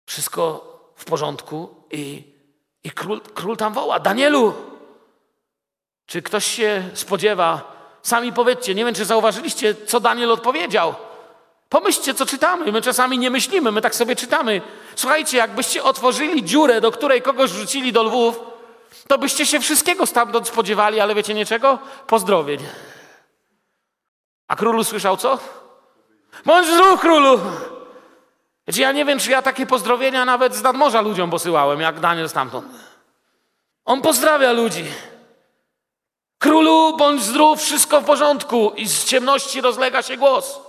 Wszystko w porządku i I król, król tam woła: Danielu! Czy ktoś się spodziewa? Sami powiedzcie, nie wiem, czy zauważyliście, co Daniel odpowiedział. Pomyślcie, co czytamy. My czasami nie myślimy, my tak sobie czytamy. Słuchajcie, jakbyście otworzyli dziurę, do której kogoś rzucili do lwów, to byście się wszystkiego stamtąd spodziewali, ale wiecie niczego? Pozdrowień. A król usłyszał co? Bądź zdrów, królu! Wiecie, ja nie wiem, czy ja takie pozdrowienia nawet z nadmorza ludziom posyłałem, jak Daniel stamtąd. On pozdrawia ludzi. Królu, bądź zdrów, wszystko w porządku. I z ciemności rozlega się głos.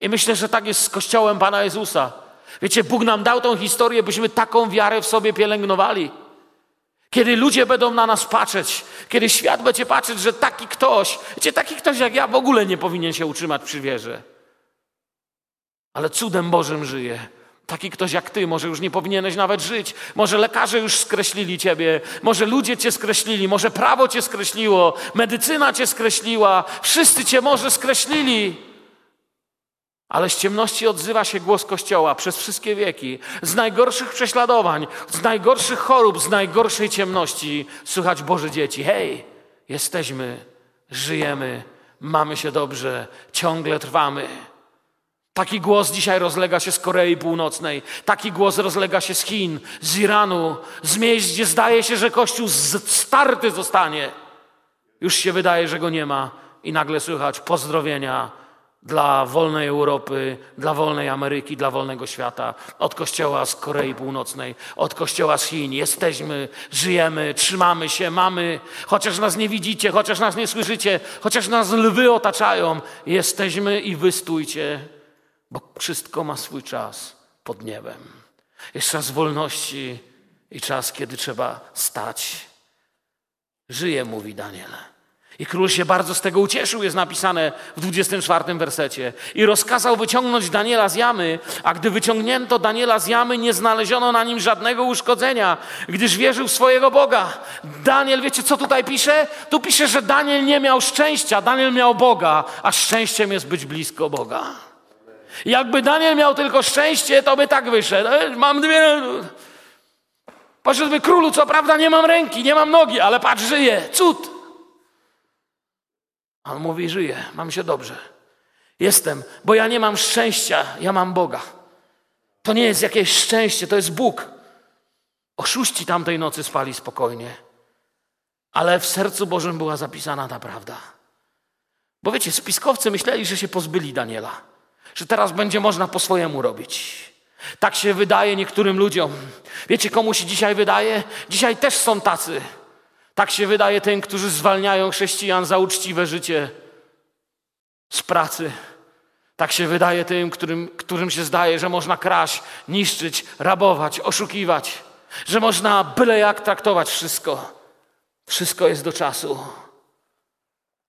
I myślę, że tak jest z Kościołem Pana Jezusa. Wiecie, Bóg nam dał tą historię, byśmy taką wiarę w sobie pielęgnowali. Kiedy ludzie będą na nas patrzeć, kiedy świat będzie patrzeć, że taki ktoś, wiecie, taki ktoś jak ja w ogóle nie powinien się utrzymać przy wierze. Ale cudem Bożym żyje. Taki ktoś jak ty, może już nie powinieneś nawet żyć. Może lekarze już skreślili ciebie, może ludzie cię skreślili, może prawo cię skreśliło, medycyna cię skreśliła, wszyscy cię może skreślili. Ale z ciemności odzywa się głos Kościoła przez wszystkie wieki. Z najgorszych prześladowań, z najgorszych chorób, z najgorszej ciemności słychać Boże dzieci. Hej, jesteśmy, żyjemy, mamy się dobrze, ciągle trwamy. Taki głos dzisiaj rozlega się z Korei Północnej, taki głos rozlega się z Chin, z Iranu, z miejsc, gdzie zdaje się, że Kościół starty zostanie. Już się wydaje, że go nie ma. I nagle słychać pozdrowienia dla wolnej Europy, dla wolnej Ameryki, dla wolnego świata, od Kościoła z Korei Północnej, od Kościoła z Chin. Jesteśmy, żyjemy, trzymamy się, mamy, chociaż nas nie widzicie, chociaż nas nie słyszycie, chociaż nas lwy otaczają, jesteśmy i wystójcie bo wszystko ma swój czas pod niebem. Jest czas wolności i czas, kiedy trzeba stać. Żyje, mówi Daniel. I król się bardzo z tego ucieszył, jest napisane w 24 wersecie. I rozkazał wyciągnąć Daniela z jamy, a gdy wyciągnięto Daniela z jamy, nie znaleziono na nim żadnego uszkodzenia, gdyż wierzył w swojego Boga. Daniel, wiecie co tutaj pisze? Tu pisze, że Daniel nie miał szczęścia, Daniel miał Boga, a szczęściem jest być blisko Boga. Jakby Daniel miał tylko szczęście, to by tak wyszedł. E, mam dwie... Poszedłby królu, co prawda nie mam ręki, nie mam nogi, ale patrz, żyję. Cud. On mówi, żyję, mam się dobrze. Jestem, bo ja nie mam szczęścia, ja mam Boga. To nie jest jakieś szczęście, to jest Bóg. Oszuści tamtej nocy spali spokojnie, ale w sercu Bożym była zapisana ta prawda. Bo wiecie, spiskowcy myśleli, że się pozbyli Daniela że teraz będzie można po swojemu robić. Tak się wydaje niektórym ludziom. Wiecie, komu się dzisiaj wydaje? Dzisiaj też są tacy. Tak się wydaje tym, którzy zwalniają chrześcijan za uczciwe życie z pracy. Tak się wydaje tym, którym, którym się zdaje, że można kraść, niszczyć, rabować, oszukiwać, że można byle jak traktować wszystko. Wszystko jest do czasu.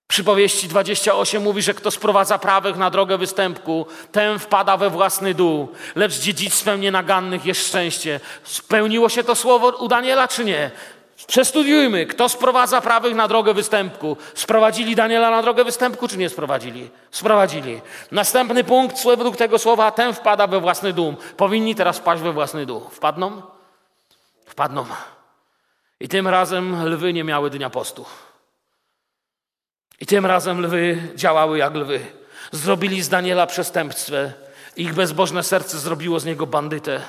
Przypowieści 28 mówi, że kto sprowadza prawych na drogę występku, ten wpada we własny dół, lecz dziedzictwem nienagannych jest szczęście. Spełniło się to słowo u Daniela, czy nie? Przestudiujmy, kto sprowadza prawych na drogę występku. Sprowadzili Daniela na drogę występku, czy nie sprowadzili? Sprowadzili. Następny punkt, według tego słowa, ten wpada we własny dół. Powinni teraz wpaść we własny dół. Wpadną? Wpadną. I tym razem lwy nie miały dnia postu. I tym razem lwy działały jak lwy. Zrobili z Daniela przestępstwo. Ich bezbożne serce zrobiło z niego bandytę.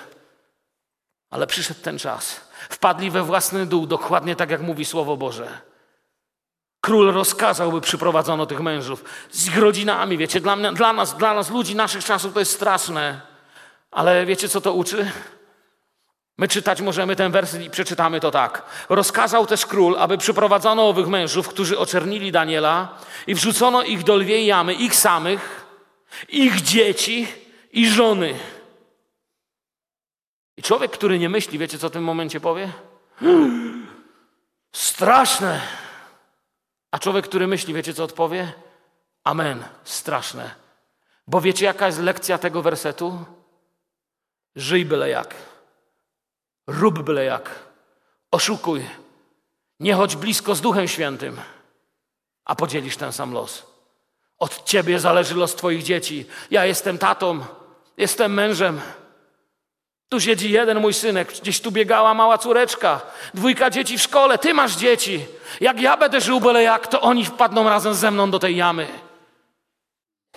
Ale przyszedł ten czas. Wpadli we własny dół, dokładnie tak jak mówi Słowo Boże. Król rozkazał, by przyprowadzono tych mężów z ich rodzinami. Wiecie, dla, dla, nas, dla nas, ludzi naszych czasów, to jest straszne. Ale wiecie, co to uczy? My czytać możemy ten werset i przeczytamy to tak. Rozkazał też król, aby przyprowadzono owych mężów, którzy oczernili Daniela i wrzucono ich do lwiej jamy, ich samych, ich dzieci i żony. I człowiek, który nie myśli, wiecie co w tym momencie powie? [GASPS] Straszne. A człowiek, który myśli, wiecie co odpowie? Amen. Straszne. Bo wiecie, jaka jest lekcja tego wersetu? Żyj byle jak. Rób byle jak. Oszukuj. Nie chodź blisko z Duchem Świętym, a podzielisz ten sam los. Od ciebie zależy los twoich dzieci. Ja jestem tatą, jestem mężem. Tu siedzi jeden mój synek, gdzieś tu biegała mała córeczka, dwójka dzieci w szkole, ty masz dzieci. Jak ja będę żył byle jak, to oni wpadną razem ze mną do tej jamy.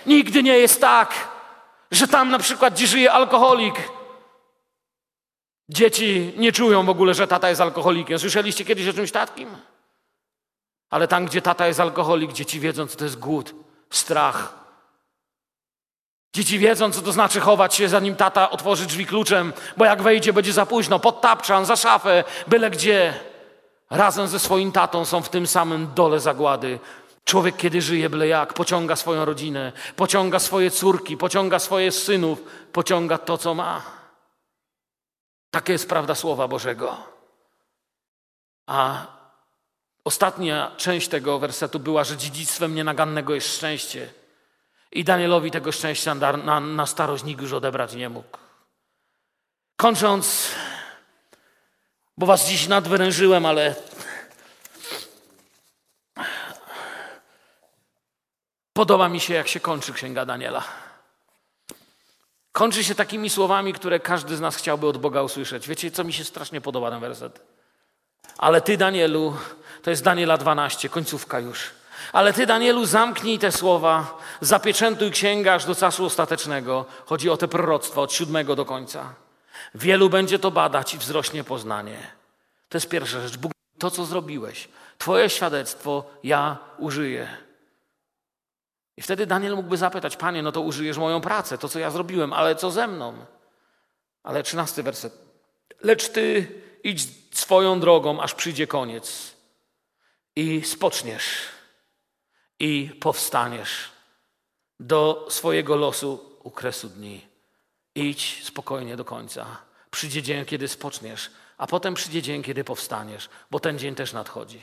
Nigdy nie jest tak, że tam na przykład, gdzie żyje alkoholik, dzieci nie czują w ogóle, że tata jest alkoholikiem. Słyszeliście kiedyś o czymś takim? Ale tam, gdzie tata jest alkoholik, dzieci wiedzą, co to jest głód, strach. Dzieci wiedzą, co to znaczy chować się, zanim tata otworzy drzwi kluczem, bo jak wejdzie, będzie za późno, pod tapczan, za szafę, byle gdzie. Razem ze swoim tatą są w tym samym dole zagłady. Człowiek, kiedy żyje byle jak, pociąga swoją rodzinę, pociąga swoje córki, pociąga swoje synów, pociąga to, co ma. Taka jest prawda Słowa Bożego. A ostatnia część tego wersetu była, że dziedzictwem nienagannego jest szczęście. I Danielowi tego szczęścia na, na, na starość nikt już odebrać nie mógł. Kończąc, bo was dziś nadwyrężyłem, ale podoba mi się, jak się kończy Księga Daniela. Kończy się takimi słowami, które każdy z nas chciałby od Boga usłyszeć. Wiecie, co mi się strasznie podoba ten werset? Ale ty, Danielu, to jest Daniela 12, końcówka już. Ale ty, Danielu, zamknij te słowa, zapieczętuj księgę aż do czasu ostatecznego. Chodzi o te proroctwa od siódmego do końca. Wielu będzie to badać i wzrośnie poznanie. To jest pierwsza rzecz. Bóg, to, co zrobiłeś, Twoje świadectwo ja użyję. I wtedy Daniel mógłby zapytać, Panie, no to użyjesz moją pracę, to co ja zrobiłem, ale co ze mną? Ale trzynasty werset. Lecz Ty idź swoją drogą, aż przyjdzie koniec i spoczniesz i powstaniesz do swojego losu u kresu dni. Idź spokojnie do końca. Przyjdzie dzień, kiedy spoczniesz, a potem przyjdzie dzień, kiedy powstaniesz, bo ten dzień też nadchodzi.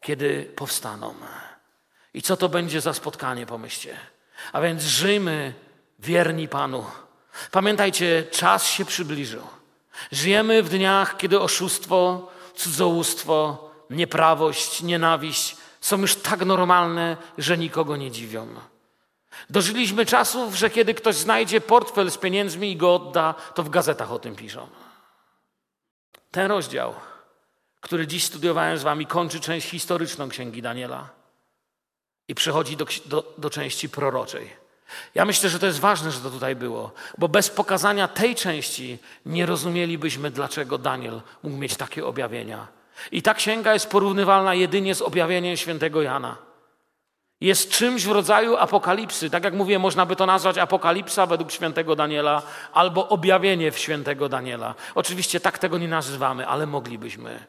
Kiedy powstaną. I co to będzie za spotkanie, pomyślcie. A więc żyjmy wierni Panu. Pamiętajcie, czas się przybliżył. Żyjemy w dniach, kiedy oszustwo, cudzołóstwo, nieprawość, nienawiść są już tak normalne, że nikogo nie dziwią. Dożyliśmy czasów, że kiedy ktoś znajdzie portfel z pieniędzmi i go odda, to w gazetach o tym piszą. Ten rozdział, który dziś studiowałem z Wami, kończy część historyczną Księgi Daniela i przechodzi do, do, do części proroczej. Ja myślę, że to jest ważne, że to tutaj było, bo bez pokazania tej części nie rozumielibyśmy, dlaczego Daniel mógł mieć takie objawienia. I ta księga jest porównywalna jedynie z objawieniem świętego Jana. Jest czymś w rodzaju apokalipsy. Tak jak mówię, można by to nazwać apokalipsa według świętego Daniela albo objawienie w świętego Daniela. Oczywiście tak tego nie nazywamy, ale moglibyśmy.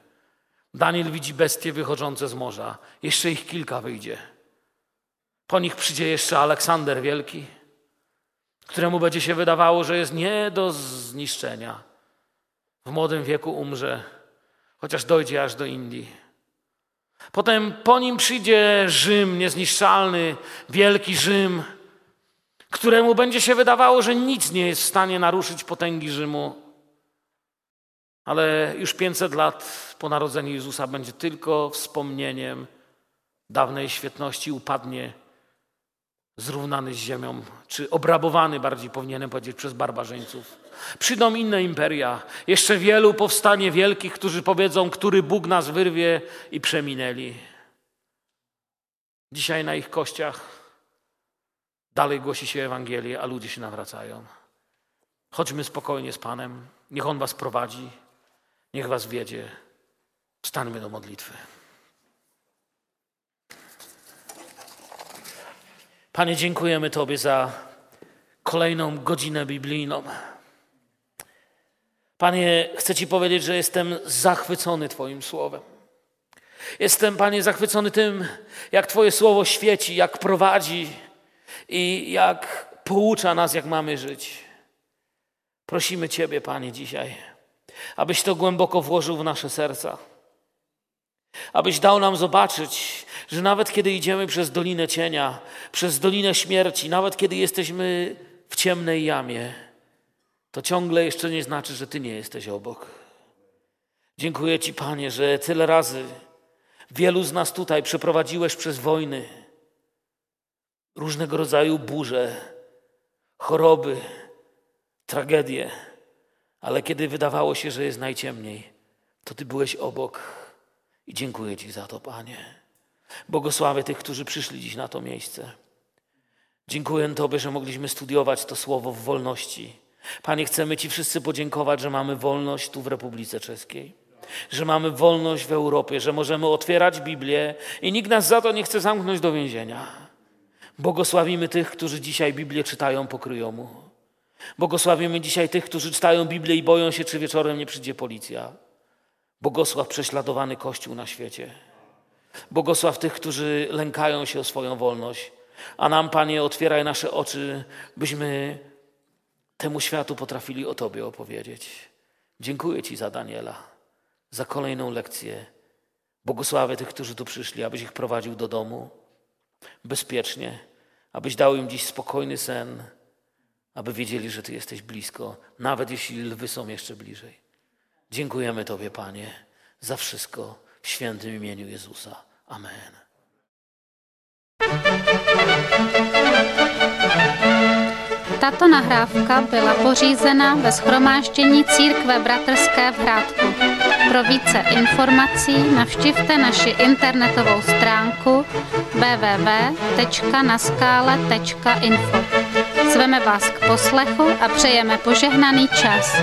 Daniel widzi bestie wychodzące z morza. Jeszcze ich kilka wyjdzie. Po nich przyjdzie jeszcze Aleksander Wielki, któremu będzie się wydawało, że jest nie do zniszczenia. W młodym wieku umrze chociaż dojdzie aż do Indii. Potem po nim przyjdzie Rzym niezniszczalny, wielki Rzym, któremu będzie się wydawało, że nic nie jest w stanie naruszyć potęgi Rzymu. Ale już 500 lat po narodzeniu Jezusa będzie tylko wspomnieniem dawnej świetności, upadnie zrównany z ziemią, czy obrabowany bardziej powinienem powiedzieć przez barbarzyńców. Przyjdą inne imperia, jeszcze wielu powstanie wielkich, którzy powiedzą, który Bóg nas wyrwie i przeminęli. Dzisiaj na ich kościach dalej głosi się Ewangelię, a ludzie się nawracają. Chodźmy spokojnie z Panem, niech On was prowadzi, niech was wiedzie. Stańmy do modlitwy. Panie, dziękujemy Tobie za kolejną godzinę biblijną. Panie, chcę Ci powiedzieć, że jestem zachwycony Twoim słowem. Jestem, Panie, zachwycony tym, jak Twoje słowo świeci, jak prowadzi i jak poucza nas, jak mamy żyć. Prosimy Ciebie, Panie, dzisiaj, abyś to głęboko włożył w nasze serca. Abyś dał nam zobaczyć, że nawet kiedy idziemy przez dolinę cienia, przez dolinę śmierci, nawet kiedy jesteśmy w ciemnej jamie, to ciągle jeszcze nie znaczy, że Ty nie jesteś obok. Dziękuję Ci, Panie, że tyle razy wielu z nas tutaj przeprowadziłeś przez wojny, różnego rodzaju burze, choroby, tragedie, Ale kiedy wydawało się, że jest najciemniej, to Ty byłeś obok. I dziękuję Ci za to, Panie. Błogosławię tych, którzy przyszli dziś na to miejsce. Dziękuję Tobie, że mogliśmy studiować to słowo w wolności. Panie, chcemy Ci wszyscy podziękować, że mamy wolność tu w Republice Czeskiej, że mamy wolność w Europie, że możemy otwierać Biblię i nikt nas za to nie chce zamknąć do więzienia. Błogosławimy tych, którzy dzisiaj Biblię czytają po kryjomu. Błogosławimy dzisiaj tych, którzy czytają Biblię i boją się, czy wieczorem nie przyjdzie policja. Błogosław prześladowany Kościół na świecie. Błogosław tych, którzy lękają się o swoją wolność. A nam, Panie, otwieraj nasze oczy, byśmy temu światu potrafili o Tobie opowiedzieć. Dziękuję Ci za Daniela, za kolejną lekcję. Błogosławię tych, którzy tu przyszli, abyś ich prowadził do domu bezpiecznie, abyś dał im dziś spokojny sen, aby wiedzieli, że Ty jesteś blisko, nawet jeśli lwy są jeszcze bliżej. Dziękujemy Tobie, Panie, za wszystko w świętym imieniu Jezusa. Amen. Tato nahrávka byla pořízena ve schromáždění Církve Bratrské v Hrádku. Pro více informací navštivte naši internetovou stránku www.naskale.info. Zveme vás k poslechu a přejeme požehnaný čas.